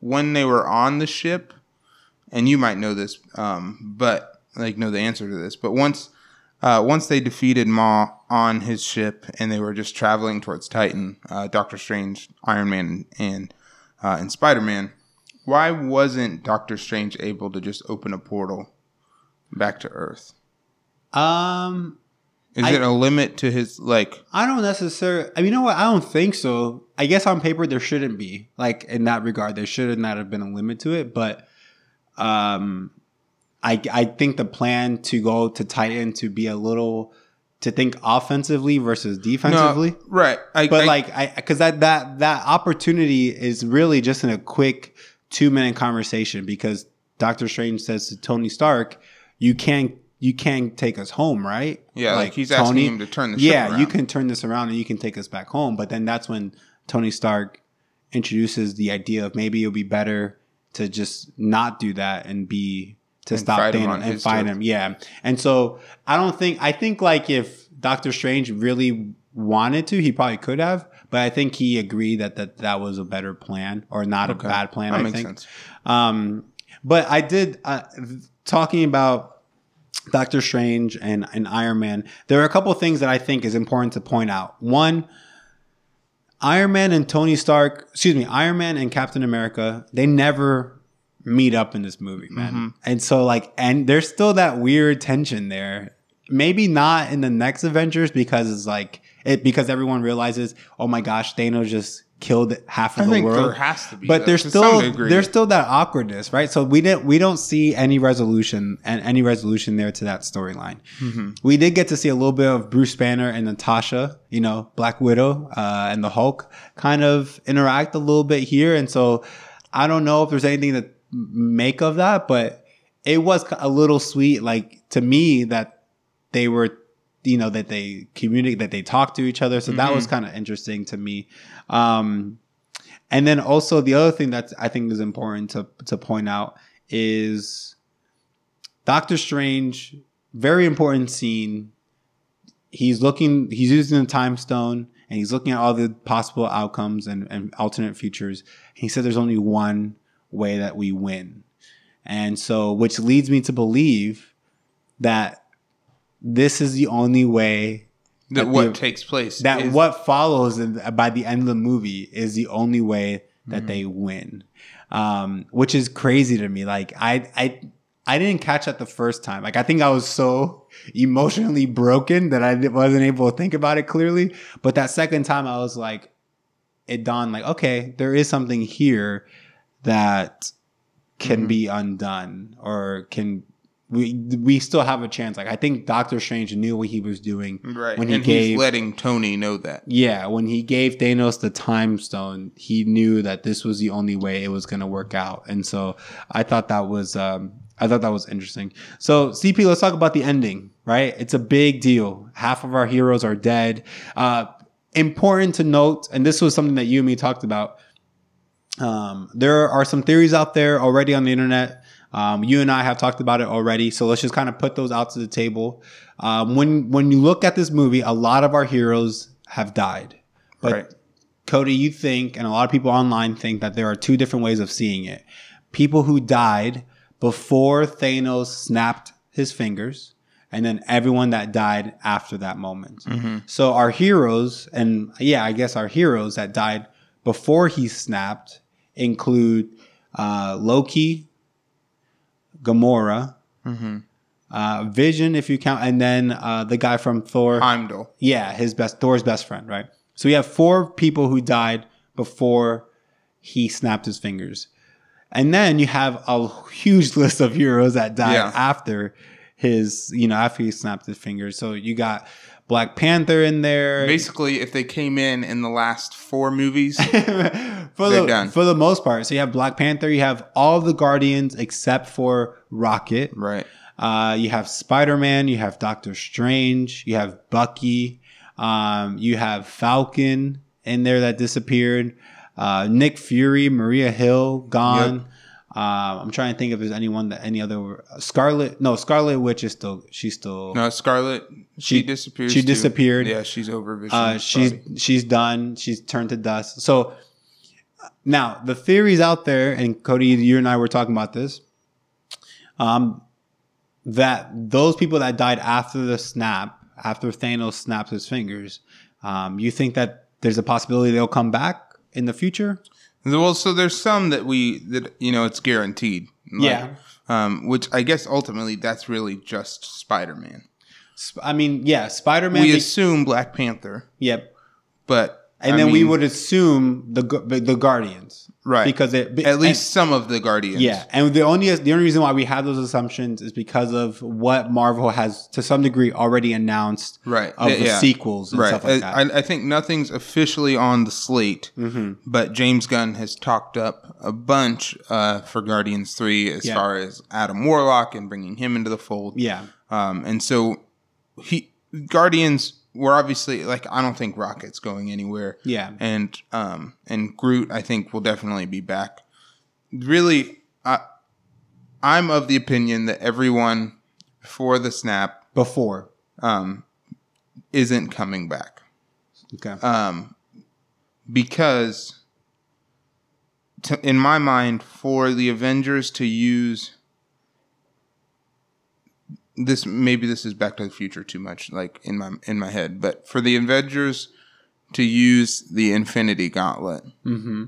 Speaker 1: when they were on the ship, and you might know this, um, but like know the answer to this. But once, uh, once they defeated Maw on his ship, and they were just traveling towards Titan, uh, Doctor Strange, Iron Man, and uh, and Spider Man. Why wasn't Doctor Strange able to just open a portal back to Earth?
Speaker 2: Um,
Speaker 1: Is
Speaker 2: I-
Speaker 1: it a limit to his like?
Speaker 2: I don't necessarily. I mean, you know what? I don't think so. I guess on paper there shouldn't be like in that regard. There should not have been a limit to it, but um, I I think the plan to go to Titan to be a little to think offensively versus defensively.
Speaker 1: No, right. I,
Speaker 2: but
Speaker 1: I-
Speaker 2: like I because that that that opportunity is really just in a quick two minute conversation because Doctor Strange says to Tony Stark, "You can't you can't take us home, right?
Speaker 1: yeah, like, he's asking him to turn the ship
Speaker 2: yeah, you can turn this around and you can take us back home. But then that's when Tony Stark introduces the idea of maybe it'll be better to just not do that and be to
Speaker 1: And
Speaker 2: stop Thanos and fight him. Yeah. And so I don't think I think like if Doctor Strange really wanted to, he probably could have, but I think he agreed that that, that was a better plan or not
Speaker 1: Okay.
Speaker 2: a bad plan.
Speaker 1: That
Speaker 2: I think. Um, but I did uh, talking about Doctor Strange and, and Iron Man. There are a couple of things that I think is important to point out. One, Iron Man and Tony Stark, excuse me, Iron Man and Captain America, they never meet up in this movie, man.
Speaker 1: Mm-hmm.
Speaker 2: And so like, and there's still that weird tension there. Maybe not in the next Avengers because it's like it because everyone realizes, oh my gosh, Thanos just killed half of
Speaker 1: I
Speaker 2: the world
Speaker 1: there has to be,
Speaker 2: but
Speaker 1: though,
Speaker 2: there's still there's still that awkwardness, right? So we didn't we don't see any resolution and any resolution there to that storyline.
Speaker 1: Mm-hmm.
Speaker 2: We did get to see a little bit of Bruce Banner and Natasha, you know, Black Widow uh, and the Hulk, kind of interact a little bit here, and so I don't know if there's anything to make of that, but it was a little sweet, like to me that they were you know that they communicate that they talk to each other so that
Speaker 1: Mm-hmm.
Speaker 2: was kind of interesting to me um and then also the other thing that I think is important to to point out is Doctor Strange, very important scene. He's looking, he's using the time stone and he's looking at all the possible outcomes and, and alternate futures. He said there's only one way that we win. And so, which leads me to believe that this is the only way
Speaker 1: That
Speaker 2: that
Speaker 1: what
Speaker 2: the-
Speaker 1: takes place.
Speaker 2: that
Speaker 1: is-
Speaker 2: what follows in, by the end of the movie is the only way that
Speaker 1: Mm-hmm.
Speaker 2: they win, um, which is crazy to me. Like I, I, I didn't catch that the first time. Like I think I was so (laughs) emotionally broken that I wasn't able to think about it clearly. But that second time, I was like, it dawned like, okay, there is something here that can
Speaker 1: Mm-hmm.
Speaker 2: be undone or can. We, we still have a chance. Like I think Doctor Strange knew what he was doing
Speaker 1: right,
Speaker 2: when he
Speaker 1: and
Speaker 2: gave
Speaker 1: he's letting Tony know that.
Speaker 2: yeah, when he gave Thanos the time stone, he knew that this was the only way it was going to work out. And so I thought that was um I thought that was interesting. So CP, let's talk about the ending, right? It's a big deal. Half of our heroes are dead. Uh important to note, and this was something that you and me talked about. Um, there are some theories out there already on the internet. Um, you and I have talked about it already, so let's just kind of put those out to the table. Um, when when you look at this movie, a lot of our heroes have died, but
Speaker 1: right.
Speaker 2: Cody, you think, and a lot of people online think that there are two different ways of seeing it. People who died before Thanos snapped his fingers, and then everyone that died after that moment.
Speaker 1: Mm-hmm.
Speaker 2: So our heroes, and yeah, I guess our heroes that died before he snapped include uh, Loki, Gamora,
Speaker 1: Mm-hmm.
Speaker 2: uh, Vision, if you count, and then uh, the guy from Thor.
Speaker 1: Heimdall.
Speaker 2: Yeah, his best Thor's best friend, right? So we have four people who died before he snapped his fingers. And then you have a huge (laughs) list of heroes that died
Speaker 1: Yeah.
Speaker 2: after his, you know, after he snapped his fingers. So you got Black Panther in there.
Speaker 1: Basically, if they came in in the last four movies, (laughs)
Speaker 2: for
Speaker 1: They're
Speaker 2: the
Speaker 1: done.
Speaker 2: for the most part. So you have Black Panther, you have all the Guardians except for Rocket.
Speaker 1: right?
Speaker 2: Uh, you have Spider Man, you have Doctor Strange, you have Bucky, um, you have Falcon in there that disappeared, uh, Nick Fury, Maria Hill gone. Uh, I'm trying to think if there's anyone that any other Scarlet. No, Scarlet Witch is still she's still
Speaker 1: No, Scarlet. She,
Speaker 2: She-
Speaker 1: disappears.
Speaker 2: she
Speaker 1: too.
Speaker 2: disappeared.
Speaker 1: Yeah, she's over Vision.
Speaker 2: uh, she's she's done. She's turned to dust. So now the theories out there, and Cody, you and I were talking about this. Um, that those people that died after the snap, after Thanos snaps his fingers, um, you think that there's a possibility they'll come back in the future?
Speaker 1: Well. So there's some that we that you know it's guaranteed. Like,
Speaker 2: Yeah.
Speaker 1: Um, which I guess ultimately that's really just Spider Man.
Speaker 2: Sp- I mean, yeah, Spider Man.
Speaker 1: We assume Black Panther,
Speaker 2: yep.
Speaker 1: but
Speaker 2: And
Speaker 1: I
Speaker 2: then we would assume the the Guardians,
Speaker 1: right
Speaker 2: Because it
Speaker 1: at least some of the Guardians.
Speaker 2: Yeah, and the only the only reason why we have those assumptions is because of what Marvel has to some degree already announced
Speaker 1: right.
Speaker 2: of
Speaker 1: Yeah,
Speaker 2: the
Speaker 1: yeah.
Speaker 2: sequels and
Speaker 1: right.
Speaker 2: stuff like that.
Speaker 1: I, I think nothing's officially on the slate,
Speaker 2: mm-hmm.
Speaker 1: but James Gunn has talked up a bunch uh, for Guardians Three as
Speaker 2: Yeah.
Speaker 1: far as Adam Warlock and bringing him into the fold.
Speaker 2: Yeah,
Speaker 1: Um, and so he Guardians were obviously like I don't think Rocket's going anywhere.
Speaker 2: yeah,
Speaker 1: and um and Groot I think will definitely be back. Really, I I'm of the opinion that everyone before the snap
Speaker 2: before.
Speaker 1: um isn't coming back.
Speaker 2: Okay.
Speaker 1: Um because to, in my mind for the Avengers to use this maybe this is back to the future too much like in my in my head but for the Avengers to use the Infinity Gauntlet
Speaker 2: mm-hmm.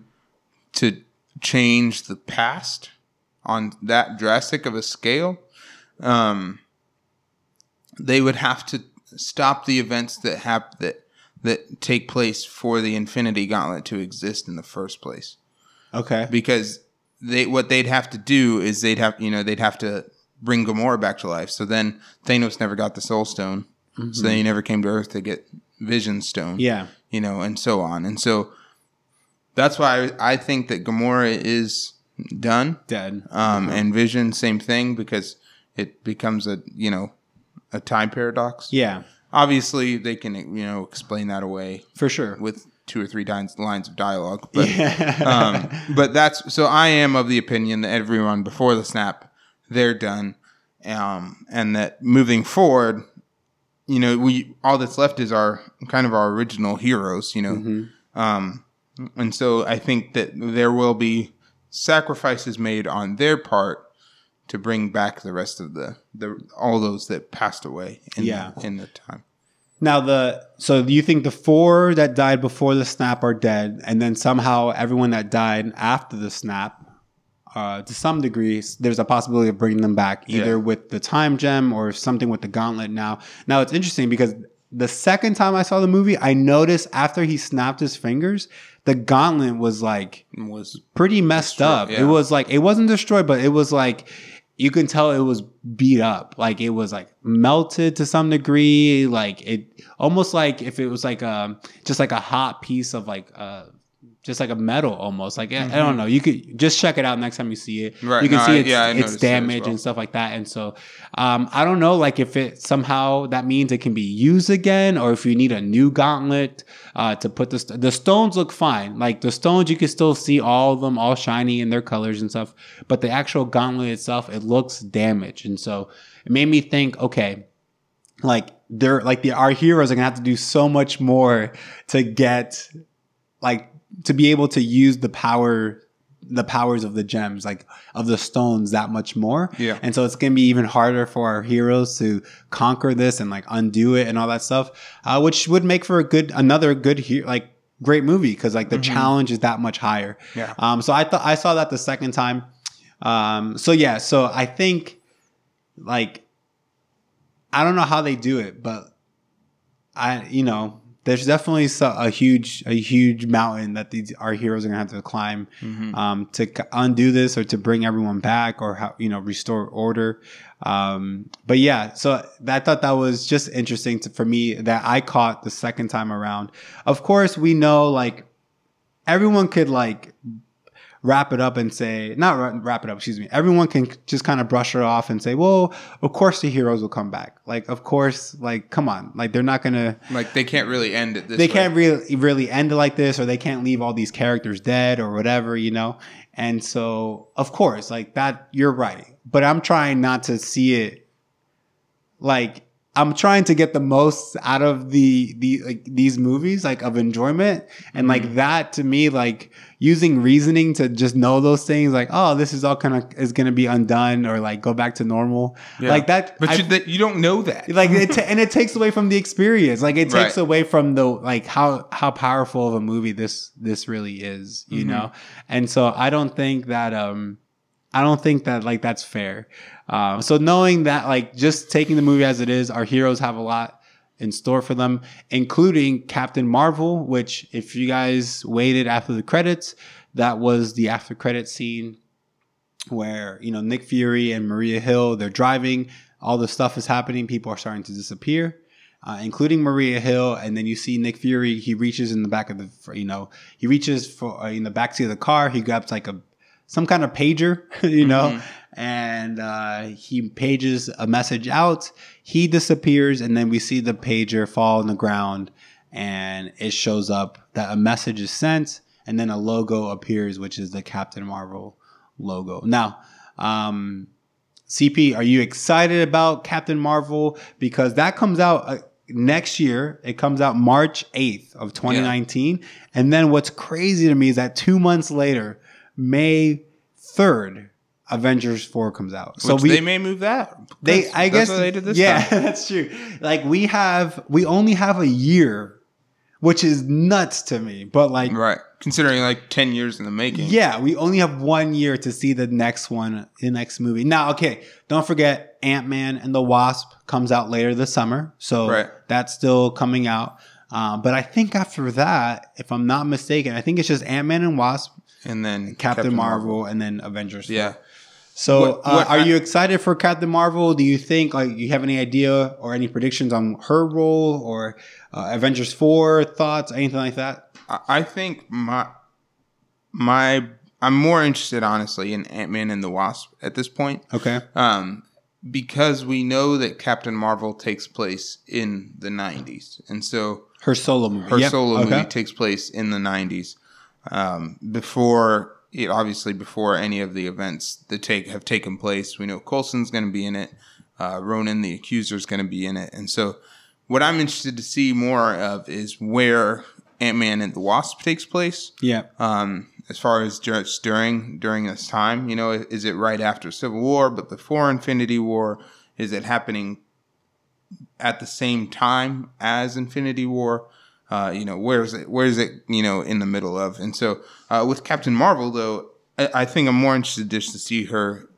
Speaker 1: to change the past on that drastic of a scale, um, they would have to stop the events that hap- that that take place for the Infinity Gauntlet to exist in the first place.
Speaker 2: Okay.
Speaker 1: Because they what they'd have to do is they'd have you know they'd have to bring Gamora back to life. So then Thanos never got the Soul Stone, so then he never came to Earth to get Vision Stone
Speaker 2: Yeah.
Speaker 1: you know, and so on. And so that's why I, I think that Gamora is done.
Speaker 2: Dead.
Speaker 1: Um, And Vision, same thing, because it becomes a, you know, a time paradox.
Speaker 2: Yeah,
Speaker 1: Obviously, they can, you know, explain that away
Speaker 2: for sure.
Speaker 1: with two or three lines, lines of dialogue. But,
Speaker 2: yeah.
Speaker 1: um, but that's so I am of the opinion that everyone before the snap, they're done. Um, and that moving forward, you know, we all that's left is our kind of our original heroes, you know.
Speaker 2: Mhm.
Speaker 1: Um, and so I think that there will be sacrifices made on their part to bring back the rest of the, the all those that passed away in,
Speaker 2: Yeah.
Speaker 1: the, in the time.
Speaker 2: Now the so you think the four that died before the snap are dead, and then somehow everyone that died after the snap, uh, to some degree, there's a possibility of bringing them back either
Speaker 1: Yeah.
Speaker 2: with the time gem or something with the gauntlet. Now, now it's interesting because the second time I saw the movie, I noticed after he snapped his fingers, the gauntlet was like
Speaker 1: Was
Speaker 2: pretty messed
Speaker 1: Destroyed,
Speaker 2: up.
Speaker 1: yeah.
Speaker 2: It was like it wasn't destroyed, but it was like you can tell it was beat up. Like it was like melted to some degree. Like it almost like if it was like um just like a hot piece of like uh just like a metal almost like I- I don't know. You could just check it out next time you see it.
Speaker 1: Right.
Speaker 2: You can
Speaker 1: No,
Speaker 2: see its,
Speaker 1: yeah,
Speaker 2: its
Speaker 1: noticed it as
Speaker 2: damage
Speaker 1: well.
Speaker 2: and stuff like that. And so um I don't know like if it somehow that means it can be used again or if you need a new gauntlet uh to put the st- the stones look fine. Like the stones you can still see all of them all shiny in their colors and stuff, but the actual gauntlet itself it looks damaged. And so it made me think okay, like they're like the our heroes are gonna have to do so much more to get like to be able to use the power the powers of the gems like of the stones that much more
Speaker 1: Yeah.
Speaker 2: and so it's gonna be even harder for our heroes to conquer this and like undo it and all that stuff uh, which would make for a good another good he- like great movie because like the challenge is that much higher
Speaker 1: Yeah.
Speaker 2: um so i thought i saw that the second time um so yeah so i think like I don't know how they do it, but I, you know, there's definitely a huge, a huge mountain that these our heroes are gonna have to climb um, to undo this or to bring everyone back or how you know restore order. Um, but yeah, so I thought that was just interesting to, for me that I caught the second time around. Of course, we know like everyone could like wrap it up and say not wrap it up excuse me. Everyone can just kind of brush it off and say well of course the heroes will come back. Like of course like come on. Like they're not gonna
Speaker 1: like they can't really end it this
Speaker 2: they
Speaker 1: way.
Speaker 2: can't really really end it like this or they can't leave all these characters dead or whatever you know? And so of course like that you're right. But i'm trying not to see it like i'm trying to get the most out of the the like these movies like of enjoyment and like that to me like using reasoning to just know those things like oh this is all kind of is gonna be undone or like go back to normal
Speaker 1: Yeah.
Speaker 2: like that
Speaker 1: But
Speaker 2: I-
Speaker 1: you, that, you don't know that.
Speaker 2: like it ta- and it takes away from the experience like it takes
Speaker 1: Right.
Speaker 2: away from the like how how powerful of a movie this this really is you
Speaker 1: Mm-hmm.
Speaker 2: know and so i don't think that um I don't think that like that's fair. Um, so knowing that like just taking the movie as it is, our heroes have a lot in store for them, including Captain Marvel, which if you guys waited after the credits, that was the after credit scene where you know Nick Fury and Maria Hill they're driving, all the stuff is happening, people are starting to disappear. Uh, including Maria Hill, and then you see Nick Fury. He reaches in the back of the, you know, he reaches for uh, in the backseat of the car. He grabs like a some kind of pager, (laughs) you know, mm-hmm. And uh, he pages a message out. He disappears, and then we see the pager fall on the ground, and it shows up that a message is sent, and then a logo appears, which is the Captain Marvel logo. Now, um, CP, are you excited about Captain Marvel? Because that comes out uh, next year. It comes out March 8th of 2019. Yeah. And then what's crazy to me is that two months later, May 3rd, Avengers 4 comes out.
Speaker 1: So Which we, they may move that.
Speaker 2: They, I guess, they did this yeah, (laughs) that's true. Like we have, we only have a year which is nuts to me. But like,
Speaker 1: right, considering like ten years in the making.
Speaker 2: Yeah, we only have one year to see the next one, the next movie. Now, okay, don't forget Ant Man and the Wasp comes out later this summer, so right. that's still coming out. Uh, but I think after that, if I'm not mistaken, I think it's just Ant Man and Wasp,
Speaker 1: and then
Speaker 2: Captain, Captain Marvel, Marvel, and then Avengers. Yeah. So, what, uh, are I, you excited for Captain Marvel? Do you think like you have any idea or any predictions on her role or uh, Avengers four thoughts, anything like that?
Speaker 1: I think my my I'm more interested honestly in Ant Man and the Wasp at this point.
Speaker 2: Okay.
Speaker 1: Um, because we know that Captain Marvel takes place in the 90s, and so
Speaker 2: her solo movie,
Speaker 1: her yep. solo okay. movie takes place in the 90s. Um, before obviously before any of the events that take have taken place. We know Coulson's going to be in it. Uh, Ronan, the accuser, is going to be in it, and so what I'm interested to see more of is where Ant Man and the Wasp takes place.
Speaker 2: Yeah.
Speaker 1: Um, as far as just during during this time, you know, is it right after Civil War, but before Infinity War? Is it happening at the same time as Infinity War? Uh, you know, where is it? Where is it? You know, in the middle of. And so, uh, with Captain Marvel, though, I, I, think I'm more interested just to see her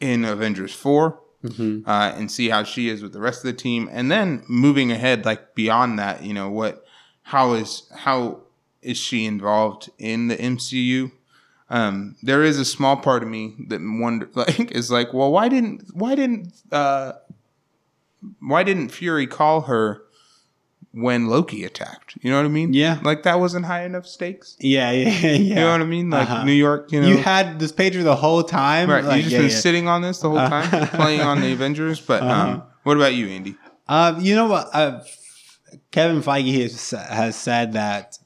Speaker 1: in Avengers 4 mm-hmm. uh, and see how she is with the rest of the team, and then moving ahead, like beyond that, you know, what, how is how is she involved in the MCU? Um, there is a small part of me that wonder, (laughs) like, is like, well, why didn't why didn't uh, why didn't Fury call her? When Loki attacked. You know what I mean?
Speaker 2: Yeah.
Speaker 1: Like that wasn't high enough stakes.
Speaker 2: Yeah, yeah, (laughs) yeah. You
Speaker 1: know what I mean? Like uh-huh. New York, you know.
Speaker 2: You had this pager the whole time.
Speaker 1: Right.
Speaker 2: Like,
Speaker 1: you just
Speaker 2: yeah,
Speaker 1: been
Speaker 2: yeah.
Speaker 1: sitting on this the whole time, uh-huh. playing on the Avengers. But um, uh-huh. um, what about you, Andy?
Speaker 2: Um, you know what? Uh, Kevin Feige has, has said that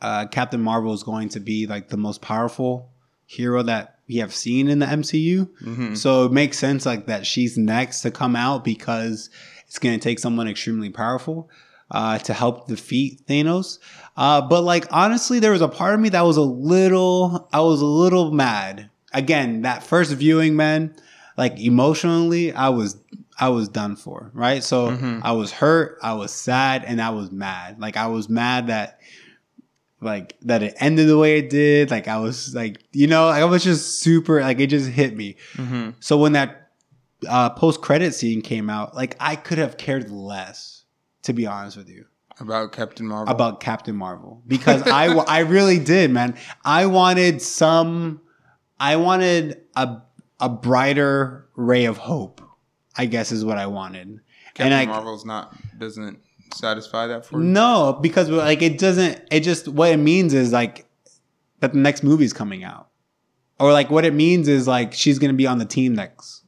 Speaker 2: uh, Captain Marvel is going to be like the most powerful hero that we have seen in the MCU. Mm-hmm. So it makes sense like that she's next to come out because it's going to take someone extremely powerful uh, to help defeat Thanos. Uh, but like honestly, there was a part of me that was a little, I was a little mad. Again, that first viewing, man, like emotionally, I was, I was done for. Right, so mm-hmm. I was hurt, I was sad, and I was mad. Like I was mad that like that it ended the way it did. Like I was like, you know, I was just super like it just hit me. Mm-hmm. So when that uh, post credit scene came out, like I could have cared less to be honest with you.
Speaker 1: About Captain Marvel.
Speaker 2: About Captain Marvel because I I really did, man. I wanted some I wanted a a brighter ray of hope. I guess is what I wanted.
Speaker 1: Captain and I, Marvel's not doesn't satisfy that for you.
Speaker 2: No, because like it doesn't it just what it means is like that the next movie's coming out. Or like what it means is like she's going to be on the team next.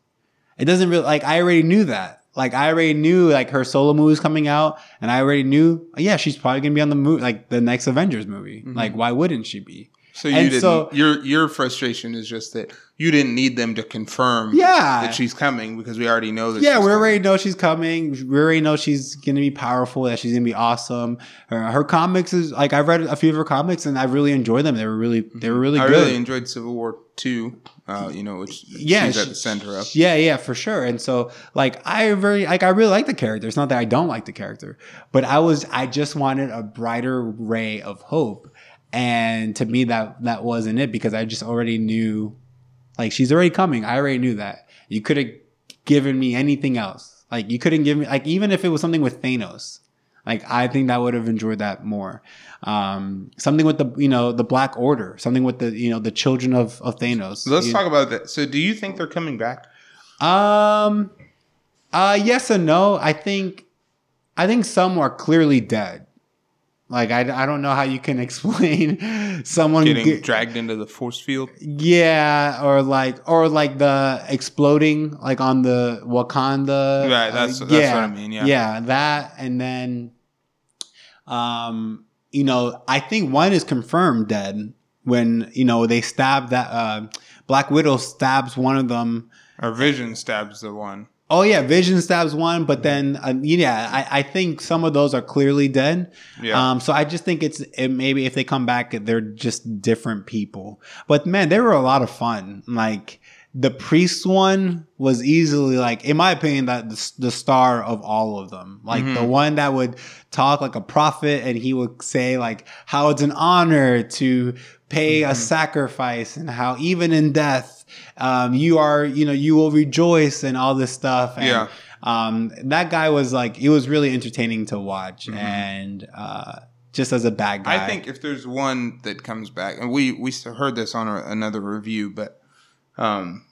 Speaker 2: It doesn't really like I already knew that. Like I already knew like her solo movie was coming out, and I already knew, yeah, she's probably gonna be on the movie, like the next Avengers movie. Mm-hmm. Like, why wouldn't she be?
Speaker 1: So you and didn't. So, your your frustration is just that you didn't need them to confirm,
Speaker 2: yeah.
Speaker 1: that she's coming because we already know that.
Speaker 2: Yeah, we
Speaker 1: already
Speaker 2: coming. know she's coming. We already know she's gonna be powerful. That she's gonna be awesome. Her, her comics is like I've read a few of her comics and I really enjoyed them. They were really they were really. I good.
Speaker 1: really enjoyed Civil War two. Uh, you know, which yeah, she's at the center of.
Speaker 2: Yeah, yeah, for sure. And so, like, I very like I really like the character. It's not that I don't like the character, but I was I just wanted a brighter ray of hope and to me that that wasn't it because i just already knew Like she's already coming. I already knew that. You could have given me anything else. Like you couldn't give me like even if it was something with Thanos. Like I think that would have enjoyed that more. Um, something with the you know the Black Order, something with the you know the children of of Thanos.
Speaker 1: Let's
Speaker 2: You-
Speaker 1: talk about that. So, do you think they're coming back?
Speaker 2: Um, uh, yes and no. I think, I think some are clearly dead. Like I, I don't know how you can (laughs) explain someone
Speaker 1: Getting
Speaker 2: get-
Speaker 1: dragged into the force field?
Speaker 2: yeah, or like, or like the exploding, like on the Wakanda.
Speaker 1: Right, that's-
Speaker 2: uh,
Speaker 1: that's what I mean, yeah.
Speaker 2: yeah, that, and then, um, you know, I think one is confirmed dead when you know they stab that uh, Black Widow stabs one of them.
Speaker 1: Or Vision stabs the one.
Speaker 2: Oh yeah, Vision stabs one, but then uh, yeah, I, I think some of those are clearly dead.
Speaker 1: Yeah.
Speaker 2: Um, so I just think it's it, maybe if they come back, they're just different people. But man, they were a lot of fun. Like the priest one was easily like, in my opinion, that the, the star of all of them. Like the one that would talk like a prophet, and he would say like how it's an honor to pay a sacrifice, and how even in death, um, you are you know you will rejoice and all this stuff. And,
Speaker 1: Yeah.
Speaker 2: um, that guy was like, it was really entertaining to watch, and uh, just as a bad guy,
Speaker 1: I think if there's one that comes back, and we we heard this on a, another review, but um,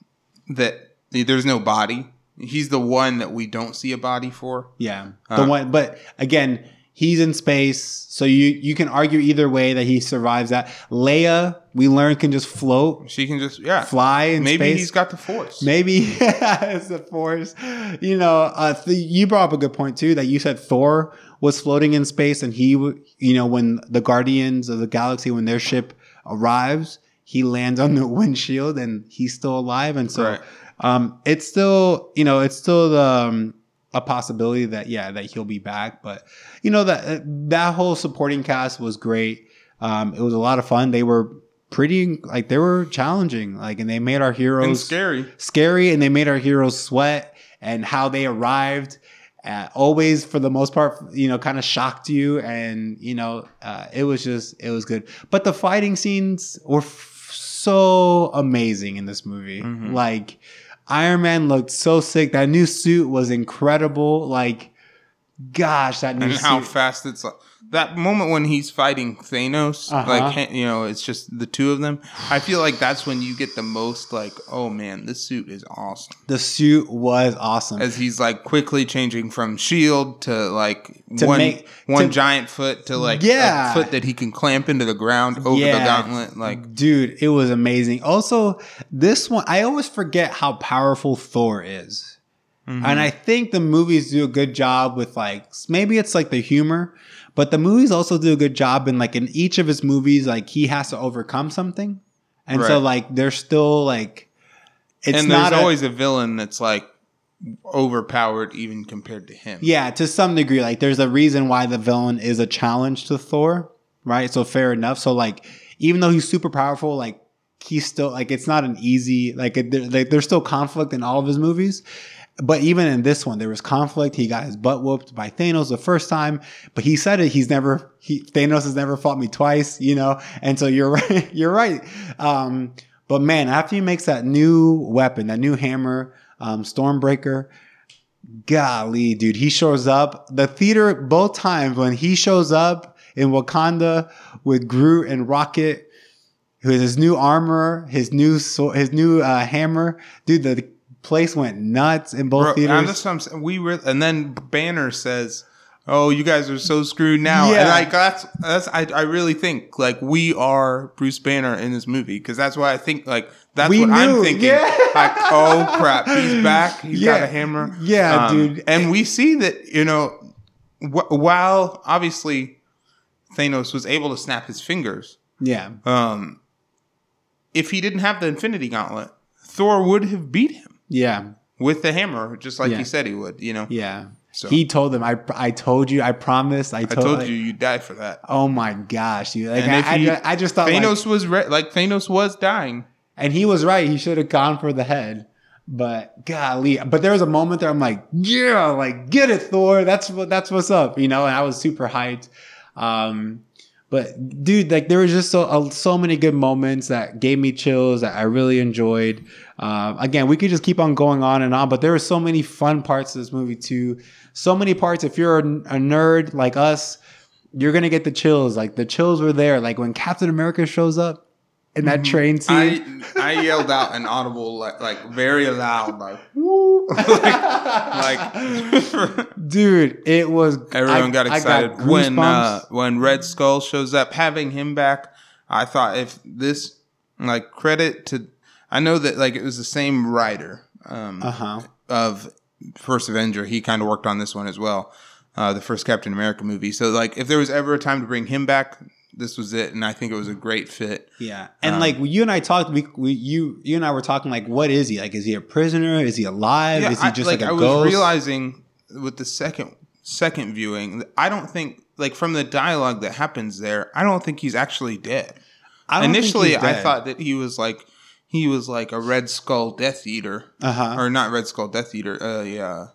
Speaker 1: that there's no body. He's the one that we don't see a body for.
Speaker 2: yeah, the
Speaker 1: Uh,
Speaker 2: one. But again, he's in space, so you you can argue either way that he survives that. Leia, we learned, can just float,
Speaker 1: She can just yeah.
Speaker 2: fly in
Speaker 1: Maybe
Speaker 2: space.
Speaker 1: he's got the force.
Speaker 2: Maybe (laughs) it's the force. You know, uh, th- you brought up a good point too. That you said Thor was floating in space, and he, you know, when the Guardians of the Galaxy, when their ship arrives, he lands on the (laughs) windshield, and he's still alive. And so,
Speaker 1: Right.
Speaker 2: um, it's still, you know, it's still the. Um, a possibility that yeah that he'll be back but you know that that whole supporting cast was great um it was a lot of fun they were pretty like they were challenging like and they made our heroes
Speaker 1: and scary.
Speaker 2: scary and they made our heroes sweat and how they arrived uh, always for the most part you know kind of shocked you and you know uh, it was just it was good but the fighting scenes were f- so amazing in this movie
Speaker 1: Mhm.
Speaker 2: like iron man looked so sick. That new suit was incredible. Like gosh that new
Speaker 1: And
Speaker 2: suit.
Speaker 1: how fast it's like that moment when he's fighting Thanos,
Speaker 2: Uh-huh.
Speaker 1: like you know, it's just the two of them. I feel like that's when you get the most like, oh man, this suit is awesome.
Speaker 2: the suit was awesome
Speaker 1: As he's like quickly changing from shield to like
Speaker 2: To
Speaker 1: one
Speaker 2: make-
Speaker 1: one
Speaker 2: to-
Speaker 1: giant foot to like
Speaker 2: Yeah.
Speaker 1: a foot that he can clamp into the ground over the gauntlet. Like
Speaker 2: dude it was amazing also this one i always forget how powerful thor is
Speaker 1: Mm-hmm.
Speaker 2: and i think the movies do a good job with like maybe it's like the humor but the movies also do a good job in like in each of his movies like he has to overcome something and so
Speaker 1: Right.
Speaker 2: like they're still like it's
Speaker 1: and
Speaker 2: not
Speaker 1: there's
Speaker 2: a-
Speaker 1: always a villain that's like overpowered even compared to him.
Speaker 2: Yeah, to some degree, like there's a reason why the villain is a challenge to Thor, right? So fair enough. So like, even though he's super powerful, like he's still like it's not an easy like, it, like there's still conflict in all of his movies. But even in this one, there was conflict. He got his butt whooped by Thanos the first time, but he said it. He's never he Thanos has never fought me twice, you know. And so you're (laughs) right. You're right. Um, but man, after he makes that new weapon, that new hammer, um, Stormbreaker, golly, dude, he shows up. The theater both times when he shows up in Wakanda with Groot and Rocket, with his new armor, his new his new uh, hammer, dude, the place went nuts in both
Speaker 1: Bro,
Speaker 2: theaters.
Speaker 1: I'm just, I'm, we re- and then Banner says, "Oh, you guys are so screwed now."
Speaker 2: Yeah.
Speaker 1: And like that's that's I, I really think like we are Bruce Banner in this movie because that's why I think like that's
Speaker 2: We
Speaker 1: what
Speaker 2: knew,
Speaker 1: I'm thinking.
Speaker 2: yeah.
Speaker 1: Like, oh crap, he's back. He's got a hammer. Um,
Speaker 2: Yeah, dude.
Speaker 1: And we see that you know, wh- while obviously Thanos was able to snap his fingers,
Speaker 2: yeah,
Speaker 1: um, if he didn't have the Infinity Gauntlet, Thor would have beat him
Speaker 2: yeah,
Speaker 1: with the hammer, just like
Speaker 2: Yeah.
Speaker 1: he said he would. You know.
Speaker 2: yeah.
Speaker 1: So-
Speaker 2: He told them, "I, I told you, I promised, I
Speaker 1: I
Speaker 2: told,
Speaker 1: told
Speaker 2: like-
Speaker 1: you you'd die for that.
Speaker 2: Oh my gosh, dude! Like
Speaker 1: And
Speaker 2: I, I,
Speaker 1: he-
Speaker 2: ju- I just thought, like,
Speaker 1: Thanos was re- like Thanos was dying.
Speaker 2: and he was right. He should have gone for the head. But golly, but there was a moment there. I'm like, yeah, like get it, Thor. That's what that's what's up, you know. And I was super hyped. Um, But dude, like there was just so uh, so many good moments that gave me chills that I really enjoyed. Uh, again, we could just keep on going on and on, but there were so many fun parts of this movie too. So many parts. If you're a, a nerd like us, you're gonna get the chills. Like the chills were there. Like when Captain America shows up in that train scene.
Speaker 1: I, I yelled out an audible like, like very loud like woo (laughs) like, like (laughs)
Speaker 2: dude it was
Speaker 1: everyone
Speaker 2: I-
Speaker 1: got
Speaker 2: I
Speaker 1: excited when uh, when Red Skull shows up having him back I thought if this like credit to I know that like it was the same writer um
Speaker 2: uh-huh
Speaker 1: of First Avenger he kind of worked on this one as well uh the first Captain America movie so like if there was ever a time to bring him back this was it and I think it was a great fit
Speaker 2: Yeah, and
Speaker 1: Um,
Speaker 2: like you and I talked, we, we you you and I were talking like, what is he? Like, is he a prisoner? Is he alive? is he
Speaker 1: I-
Speaker 2: just like, a
Speaker 1: I was
Speaker 2: ghost?
Speaker 1: realizing with the second second viewing, I don't think like from the dialogue that happens there, I don't think he's actually dead.
Speaker 2: I don't think
Speaker 1: Initially, I thought that he was like he was like a Red Skull Death Eater,
Speaker 2: uh-huh.
Speaker 1: or not Red Skull Death Eater. Uh, yeah,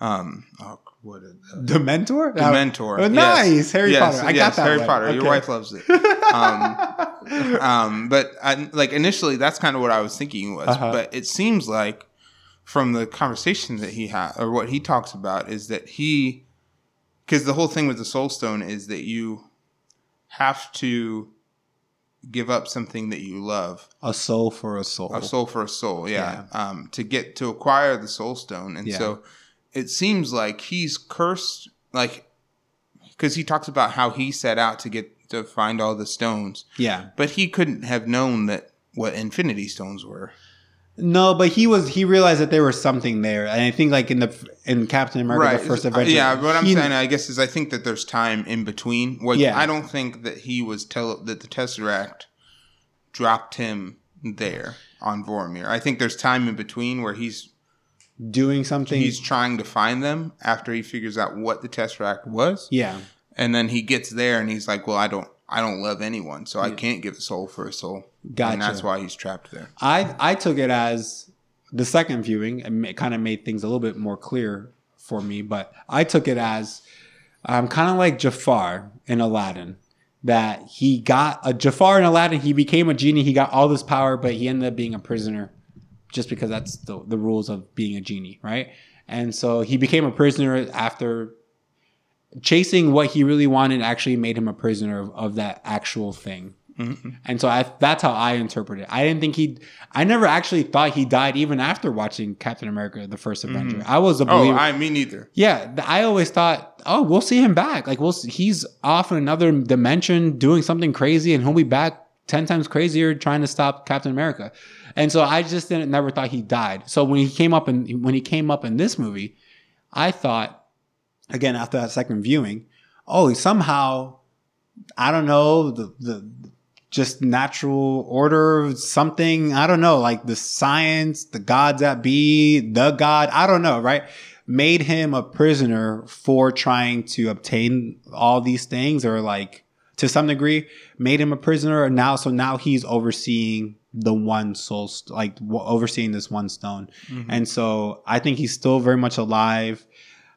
Speaker 1: um, oh, what is uh,
Speaker 2: the mentor,
Speaker 1: the mentor?
Speaker 2: Oh,
Speaker 1: Yes.
Speaker 2: nice, Harry
Speaker 1: Yes,
Speaker 2: Potter. I
Speaker 1: yes,
Speaker 2: got that.
Speaker 1: Harry
Speaker 2: right.
Speaker 1: Potter. Your wife loves it. Um, (laughs) um, but I, like initially, that's kind of what I was thinking was.
Speaker 2: Uh-huh.
Speaker 1: But it seems like from the conversation that he had, or what he talks about, is that he, because the whole thing with the Soul Stone is that you have to give up something that you love,
Speaker 2: a soul for a soul.
Speaker 1: a soul for a soul, yeah, Um, to get to acquire the Soul Stone, and
Speaker 2: Yeah.
Speaker 1: so it seems like he's cursed, like because he talks about how he set out to get to find all the stones,
Speaker 2: Yeah,
Speaker 1: but he couldn't have known that what Infinity Stones were.
Speaker 2: No, but he was he realized that there was something there, and I think like in the in Captain America, the first
Speaker 1: Uh, Yeah, what I'm
Speaker 2: he-
Speaker 1: saying, I guess, is I think that there's time in between. What
Speaker 2: Yeah.
Speaker 1: I don't think that he was tell that the Tesseract dropped him there on Vormir. I think there's time in between where he's
Speaker 2: doing something.
Speaker 1: he's trying to find them after he figures out what the Tesseract was,
Speaker 2: yeah,
Speaker 1: and then he gets there and he's like, "Well, I don't, I don't love anyone, so I can't give a soul for a soul."
Speaker 2: Gotcha.
Speaker 1: And that's why he's trapped there.
Speaker 2: I I took it as the second viewing. and It kind of made things a little bit more clear for me, but I took it as I'm um, kind of like Jafar in Aladdin. That he got a Jafar in Aladdin, he became a genie. He got all this power, but he ended up being a prisoner, just because that's the the rules of being a genie, right? And so he became a prisoner after chasing what he really wanted. Actually, made him a prisoner of, of that actual thing.
Speaker 1: Mhm.
Speaker 2: And so I, that's how I interpret it. I didn't think he, I never actually thought he died even after watching Captain America: The First Avenger. I was a believer. Oh.
Speaker 1: I mean neither.
Speaker 2: yeah, I always thought, oh, we'll see him back. Like we'll, see, he's off in another dimension doing something crazy, and he'll be back ten times crazier trying to stop Captain America. And so I just didn't never thought he died. So when he came up in when he came up in this movie, I thought again after that second viewing, oh, somehow I don't know the the just natural order, something I don't know, like the science, the gods that be, the god I don't know, right? Made him a prisoner for trying to obtain all these things, or like to some degree, made him a prisoner. And now, so now he's overseeing the one soul, st- like w- overseeing this one stone. Mm-hmm. And so I think he's still very much alive.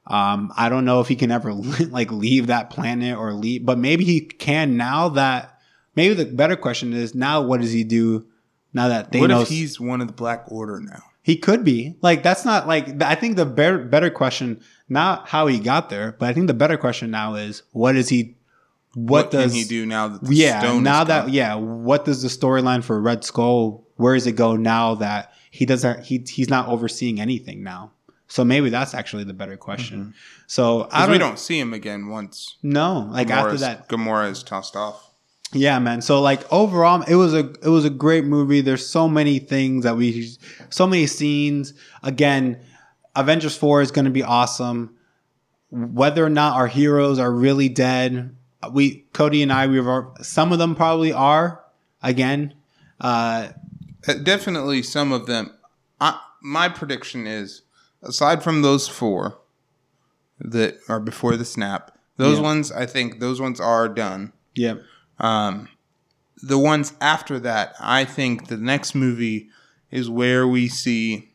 Speaker 2: Um, I don't know if he can ever (laughs) like leave that planet or leave, but maybe he can now that maybe the better question is now what does he do now that Thanos
Speaker 1: What if he's one of the Black Order now?
Speaker 2: he could be. Like that's not like I think the better better question not how he got there, but I think the better question now is what is he what,
Speaker 1: What,
Speaker 2: does
Speaker 1: can he do now that the
Speaker 2: yeah
Speaker 1: stone
Speaker 2: now
Speaker 1: is
Speaker 2: that yeah what does the storyline for red skull where does it go now that he doesn't he he's not overseeing anything now so maybe that's actually the better question. So i
Speaker 1: Mm-hmm.
Speaker 2: don't,
Speaker 1: we don't see him again once.
Speaker 2: No, like after that
Speaker 1: Gamora is tossed off.
Speaker 2: yeah man. So like overall it was a it was a great movie. There's so many things that we so many scenes. Again avengers 4 is going to be awesome. Whether or not our heroes are really dead we cody and i we've some of them probably are again. Uh
Speaker 1: Uh, Definitely some of them. I, my prediction is, aside from those four that are before the snap, those
Speaker 2: Yeah.
Speaker 1: ones I think those ones are done.
Speaker 2: yeah
Speaker 1: Um, the ones after that, I think the next movie is where we see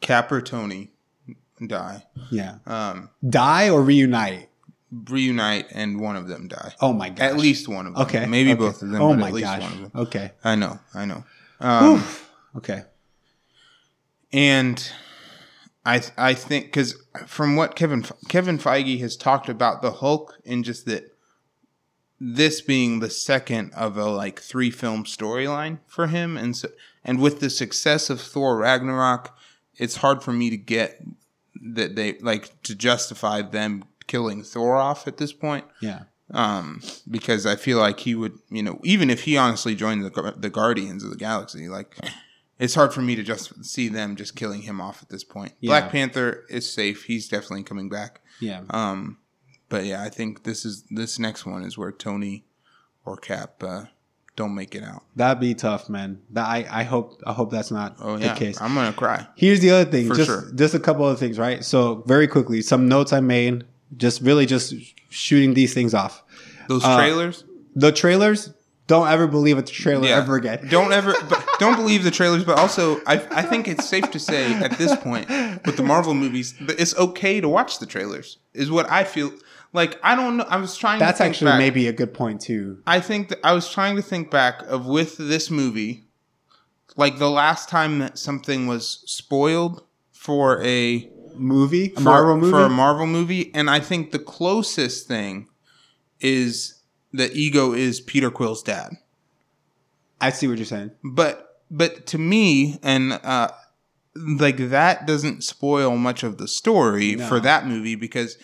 Speaker 1: Cap or Tony die.
Speaker 2: yeah
Speaker 1: Um,
Speaker 2: die or reunite
Speaker 1: reunite and one of them die.
Speaker 2: Oh my god!
Speaker 1: At least one of them.
Speaker 2: Okay.
Speaker 1: Maybe
Speaker 2: okay.
Speaker 1: both of them.
Speaker 2: Oh
Speaker 1: but
Speaker 2: my
Speaker 1: at least
Speaker 2: gosh.
Speaker 1: one of them.
Speaker 2: Okay.
Speaker 1: I know. I know. Um.
Speaker 2: Okay.
Speaker 1: and I I think because from what Kevin Kevin Feige has talked about the Hulk and just that this being the second of a like three film storyline for him and so and with the success of Thor Ragnarok it's hard for me to get that they like to justify them killing Thor off at this point
Speaker 2: Yeah.
Speaker 1: um, because I feel like he would, you know, even if he honestly joined the the Guardians of the Galaxy, like it's hard for me to just see them just killing him off at this point.
Speaker 2: Yeah.
Speaker 1: Black Panther is safe; he's definitely coming back.
Speaker 2: Yeah.
Speaker 1: Um, but yeah, I think this is this next one is where Tony or Cap uh, don't make it out.
Speaker 2: That'd be tough, man. That I, I hope I hope that's not
Speaker 1: Oh
Speaker 2: the case.
Speaker 1: I'm gonna cry.
Speaker 2: Here's the other thing.
Speaker 1: For
Speaker 2: just
Speaker 1: sure.
Speaker 2: just a couple of other things, right? So very quickly, some notes I made. Just really just shooting these things off.
Speaker 1: Those
Speaker 2: Uh,
Speaker 1: trailers.
Speaker 2: The trailers. Don't ever believe a trailer
Speaker 1: Yeah.
Speaker 2: ever again.
Speaker 1: Don't ever, (laughs) but don't believe the trailers. But also, I, I think it's safe to say at this point with the Marvel movies it's okay to watch the trailers. Is what I feel. Like I don't know. I was trying.
Speaker 2: That's
Speaker 1: to think
Speaker 2: actually
Speaker 1: back.
Speaker 2: maybe a good point too.
Speaker 1: I think that I was trying to think back of with this movie, like the last time that something was spoiled for a
Speaker 2: Movie, a
Speaker 1: for,
Speaker 2: Marvel movie.
Speaker 1: for a Marvel movie, and I think the closest thing is that Ego is Peter Quill's dad.
Speaker 2: I see what you're saying.
Speaker 1: but but to me and uh like that doesn't spoil much of the story
Speaker 2: No.
Speaker 1: for that movie because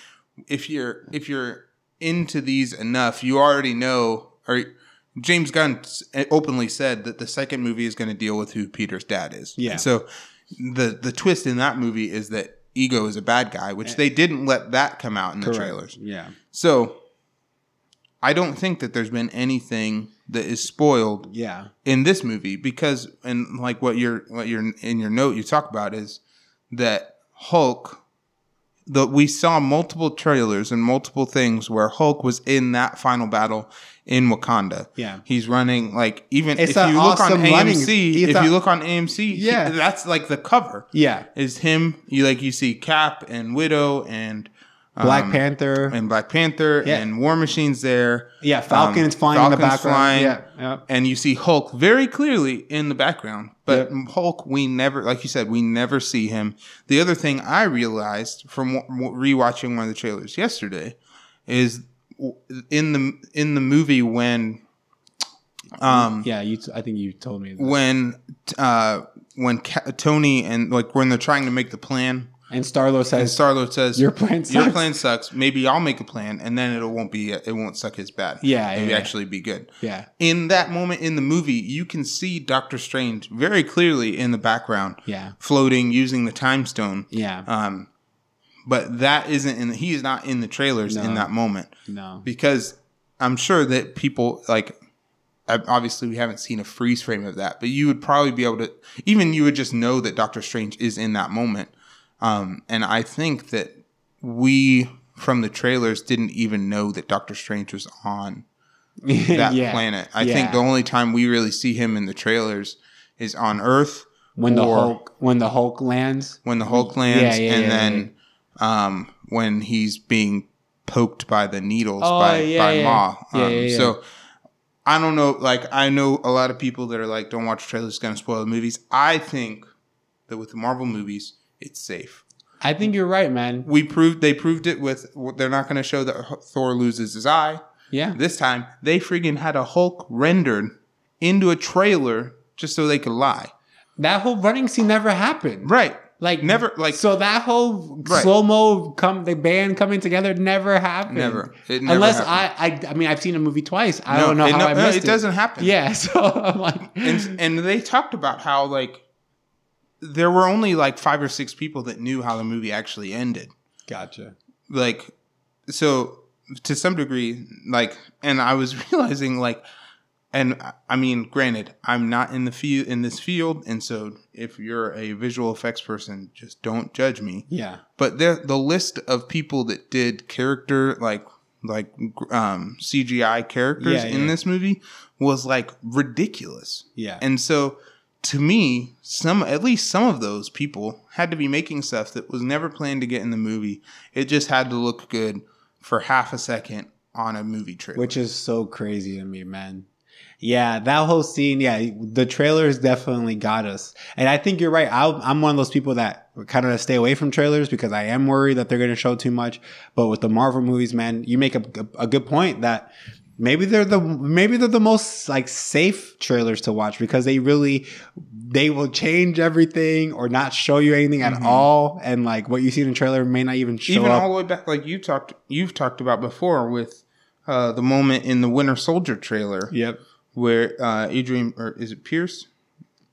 Speaker 1: if you're if you're into these enough you already know or James Gunn openly said that the second movie is going to deal with who Peter's dad is.
Speaker 2: Yeah.
Speaker 1: So the the twist in that movie is that Ego is a bad guy, which they didn't let that come out in the
Speaker 2: Correct.
Speaker 1: trailers.
Speaker 2: Yeah.
Speaker 1: So I don't think that there's been anything that is spoiled
Speaker 2: Yeah.
Speaker 1: in this movie because and like what you're what you're in your note you talk about is that Hulk that we saw multiple trailers and multiple things where Hulk was in that final battle in Wakanda.
Speaker 2: Yeah.
Speaker 1: He's running like even
Speaker 2: It's
Speaker 1: if you look on
Speaker 2: awesome
Speaker 1: AMC, if
Speaker 2: a-
Speaker 1: you look on AMC, he-
Speaker 2: Yeah.
Speaker 1: that's like the cover.
Speaker 2: Yeah.
Speaker 1: Is him you like you see Cap and Widow and
Speaker 2: Black
Speaker 1: um,
Speaker 2: Panther.
Speaker 1: and Black Panther
Speaker 2: Yeah.
Speaker 1: and War Machine's there.
Speaker 2: yeah. Falcon
Speaker 1: um,
Speaker 2: flying in the
Speaker 1: Falcon's
Speaker 2: background.
Speaker 1: flying.
Speaker 2: Yeah. yeah.
Speaker 1: And you see Hulk very clearly in the background. But
Speaker 2: Yep.
Speaker 1: Hulk, we never, like you said, we never see him. The other thing I realized from wa- wa- rewatching one of the trailers yesterday is in the in the movie when um
Speaker 2: Yeah. You. T- I think you told me. That.
Speaker 1: when uh when Ca- Tony and like when they're trying to make the plan
Speaker 2: And Starlo says,
Speaker 1: Star Lord says
Speaker 2: "Your plan
Speaker 1: your
Speaker 2: sucks."
Speaker 1: plan sucks. Maybe I'll make a plan, and then it won't be it won't suck as bad.
Speaker 2: Yeah,
Speaker 1: it'll
Speaker 2: yeah.
Speaker 1: actually be good.
Speaker 2: Yeah.
Speaker 1: In that moment in the movie, you can see Doctor Strange very clearly in the background,
Speaker 2: Yeah.
Speaker 1: floating using the time stone.
Speaker 2: Yeah.
Speaker 1: Um, but that isn't in. He is not in the trailers in that moment
Speaker 2: no.
Speaker 1: because I'm sure that people like. Obviously, we haven't seen a freeze frame of that, but you would probably be able to. Even you would just know that Doctor Strange is in that moment. Um, and I think that we from the trailers didn't even know that Doctor Strange was on (laughs) that
Speaker 2: yeah.
Speaker 1: planet. I
Speaker 2: Yeah.
Speaker 1: think the only time we really see him in the trailers is on Earth
Speaker 2: when the Hulk when the Hulk lands.
Speaker 1: when the Hulk lands,
Speaker 2: Yeah,
Speaker 1: and then um, when he's being poked by the needles
Speaker 2: Oh,
Speaker 1: by by. Ma. Um. So I don't know. Like I know a lot of people that are like, "Don't watch trailers; it's gonna spoil the movies." I think that with the Marvel movies, it's safe.
Speaker 2: I think you're right, man.
Speaker 1: We proved they proved it with. They're not going to show that Thor loses his eye.
Speaker 2: Yeah.
Speaker 1: This time, they freaking had a Hulk rendered into a trailer just so they could lie.
Speaker 2: That whole running scene never happened.
Speaker 1: Right.
Speaker 2: Like
Speaker 1: Never. Like
Speaker 2: so that whole
Speaker 1: Right.
Speaker 2: slow mo come the band coming together never happened.
Speaker 1: Never. It never
Speaker 2: Unless
Speaker 1: happened.
Speaker 2: I, I I mean I've seen a movie twice. I
Speaker 1: No,
Speaker 2: don't know how
Speaker 1: no,
Speaker 2: I
Speaker 1: no,
Speaker 2: missed
Speaker 1: it It doesn't happen.
Speaker 2: Yeah, (laughs) so I'm like
Speaker 1: and and they talked about how like there were only like five or six people that knew how the movie actually ended.
Speaker 2: Gotcha.
Speaker 1: Like, so to some degree, like, and I was (laughs) realizing like, and I mean, granted, I'm not in the field in this field, and so if you're a visual effects person, just don't judge me.
Speaker 2: Yeah.
Speaker 1: But there, the list of people that did character like like um, CGI characters
Speaker 2: Yeah,
Speaker 1: in
Speaker 2: yeah.
Speaker 1: this movie was like ridiculous.
Speaker 2: Yeah.
Speaker 1: And so to me, some at least some of those people had to be making stuff that was never planned to get in the movie. It just had to look good for half a second on a movie trailer.
Speaker 2: which is so crazy to me, man. Yeah, that whole scene. Yeah, the trailers definitely got us, and I think you're right. i I'm one of those people that kind of stay away from trailers because I am worried that they're going to show too much. But with the Marvel movies, man, you make a, a good point that maybe they're the maybe they're the most like safe trailers to watch because they really they will change everything or not show you anything at
Speaker 1: Mhm.
Speaker 2: all and like what you see in the trailer may not even show
Speaker 1: even
Speaker 2: up
Speaker 1: all the way back, like you talked, you've talked about before with uh, the moment in the Winter Soldier trailer
Speaker 2: yep
Speaker 1: where uh, Adrian or is it Pierce?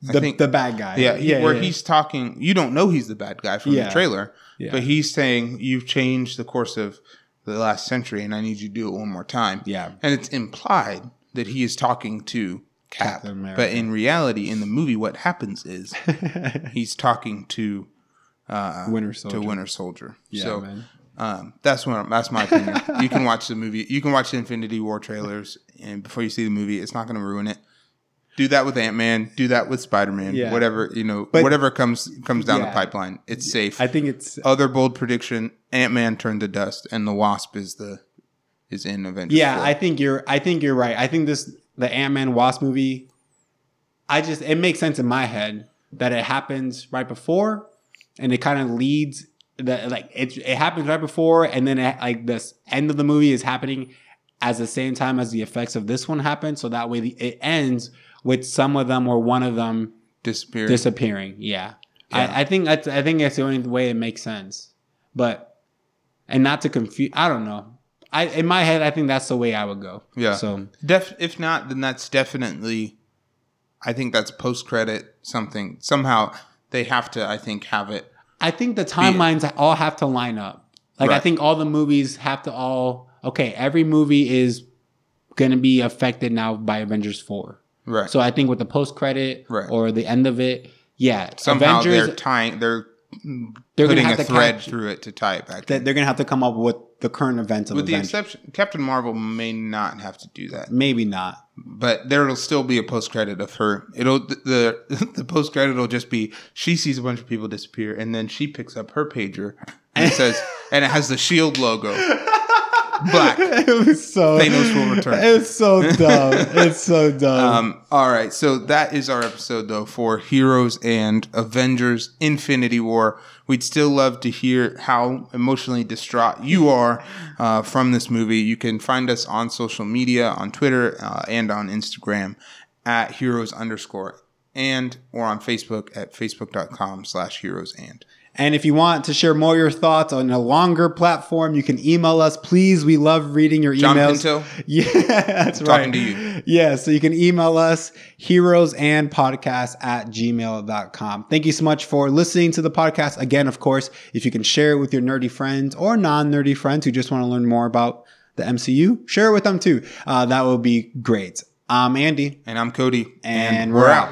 Speaker 1: I
Speaker 2: the,
Speaker 1: think-
Speaker 2: the bad guy
Speaker 1: Yeah, he- where
Speaker 2: yeah.
Speaker 1: he's talking. You don't know he's the bad guy from
Speaker 2: Yeah.
Speaker 1: the trailer,
Speaker 2: Yeah.
Speaker 1: but he's saying you've changed the course of the last century, and I need you to do it one more time.
Speaker 2: yeah
Speaker 1: and it's implied that he is talking to Cap, but in reality, in the movie, what happens is (laughs) he's talking to uh,
Speaker 2: Winter
Speaker 1: to
Speaker 2: Soldier.
Speaker 1: Winter Soldier.
Speaker 2: yeah
Speaker 1: so
Speaker 2: man
Speaker 1: um, that's what that's my opinion. you can watch the movie. You can watch the Infinity War trailers, and before you see the movie, it's not going to ruin it. Do that with Ant Man. Do that with Spider Man.
Speaker 2: Yeah.
Speaker 1: Whatever you know,
Speaker 2: But-
Speaker 1: whatever comes comes down
Speaker 2: Yeah.
Speaker 1: the pipeline, it's safe.
Speaker 2: I think it's
Speaker 1: Other bold prediction: Ant Man turned to dust, and the Wasp is the is in Avengers.
Speaker 2: yeah
Speaker 1: 4.
Speaker 2: i think you're i think you're right i think this the ant-man wasp movie i just it makes sense in my head that it happens right before and it kind of leads the like it, it happens right before and then it, like this end of the movie is happening as the same time as the effects of this one happen so that way the, it ends with some of them or one of them
Speaker 1: disappear.
Speaker 2: disappearing yeah,
Speaker 1: Yeah.
Speaker 2: I, I think that's i think that's the only way it makes sense but and not to confuse i don't know I in my head, I think that's the way I would go.
Speaker 1: Yeah.
Speaker 2: So
Speaker 1: Def- if not, then that's definitely. I think that's post credit something. Somehow they have to. I think have it.
Speaker 2: I think the timelines all have to line up. Like I think all the movies have to all okay. Every movie is going to be affected now by Avengers four.
Speaker 1: Right.
Speaker 2: So I think with the post credit
Speaker 1: Right.
Speaker 2: or the end of it, yeah,
Speaker 1: Somehow
Speaker 2: Avengers
Speaker 1: they're tying. They're,
Speaker 2: They're gonna
Speaker 1: putting
Speaker 2: have
Speaker 1: a
Speaker 2: to
Speaker 1: thread
Speaker 2: catch-
Speaker 1: through it to tie it back.
Speaker 2: they're going to have to come up with the current events of
Speaker 1: With the exception, Captain Marvel may not have to do that,
Speaker 2: Maybe not.
Speaker 1: but there'll still be a post credit of her. It'll the (laughs) the post credit will just be she sees a bunch of people disappear, and then she picks up her pager and (laughs) says, and it has the Shield logo. (laughs) Black. (laughs)
Speaker 2: it was so
Speaker 1: Thanos will return.
Speaker 2: It was so dumb. it's so (laughs) dumb.
Speaker 1: Um, all right, so that is our episode though for Heroes and Avengers Infinity War. We'd still love to hear how emotionally distraught you are uh, from this movie. You can find us on social media, on Twitter uh, and on Instagram at heroes underscore and or on Facebook at facebook.com slash heroes and.
Speaker 2: And if you want to share more of your thoughts on a longer platform, you can email us. Please, we love reading your
Speaker 1: John
Speaker 2: emails.
Speaker 1: Pinto, (laughs)
Speaker 2: Yeah, that's
Speaker 1: I'm
Speaker 2: right.
Speaker 1: talking to you.
Speaker 2: Yeah, so you can email us heroes and podcast at gmail.com. Thank you so much for listening to the podcast. Again, of course, if you can share it with your nerdy friends or non nerdy friends who just want to learn more about the MCU, share it with them too. Uh, that would be great. I'm Andy,
Speaker 1: and I'm Cody,
Speaker 2: and, we're out.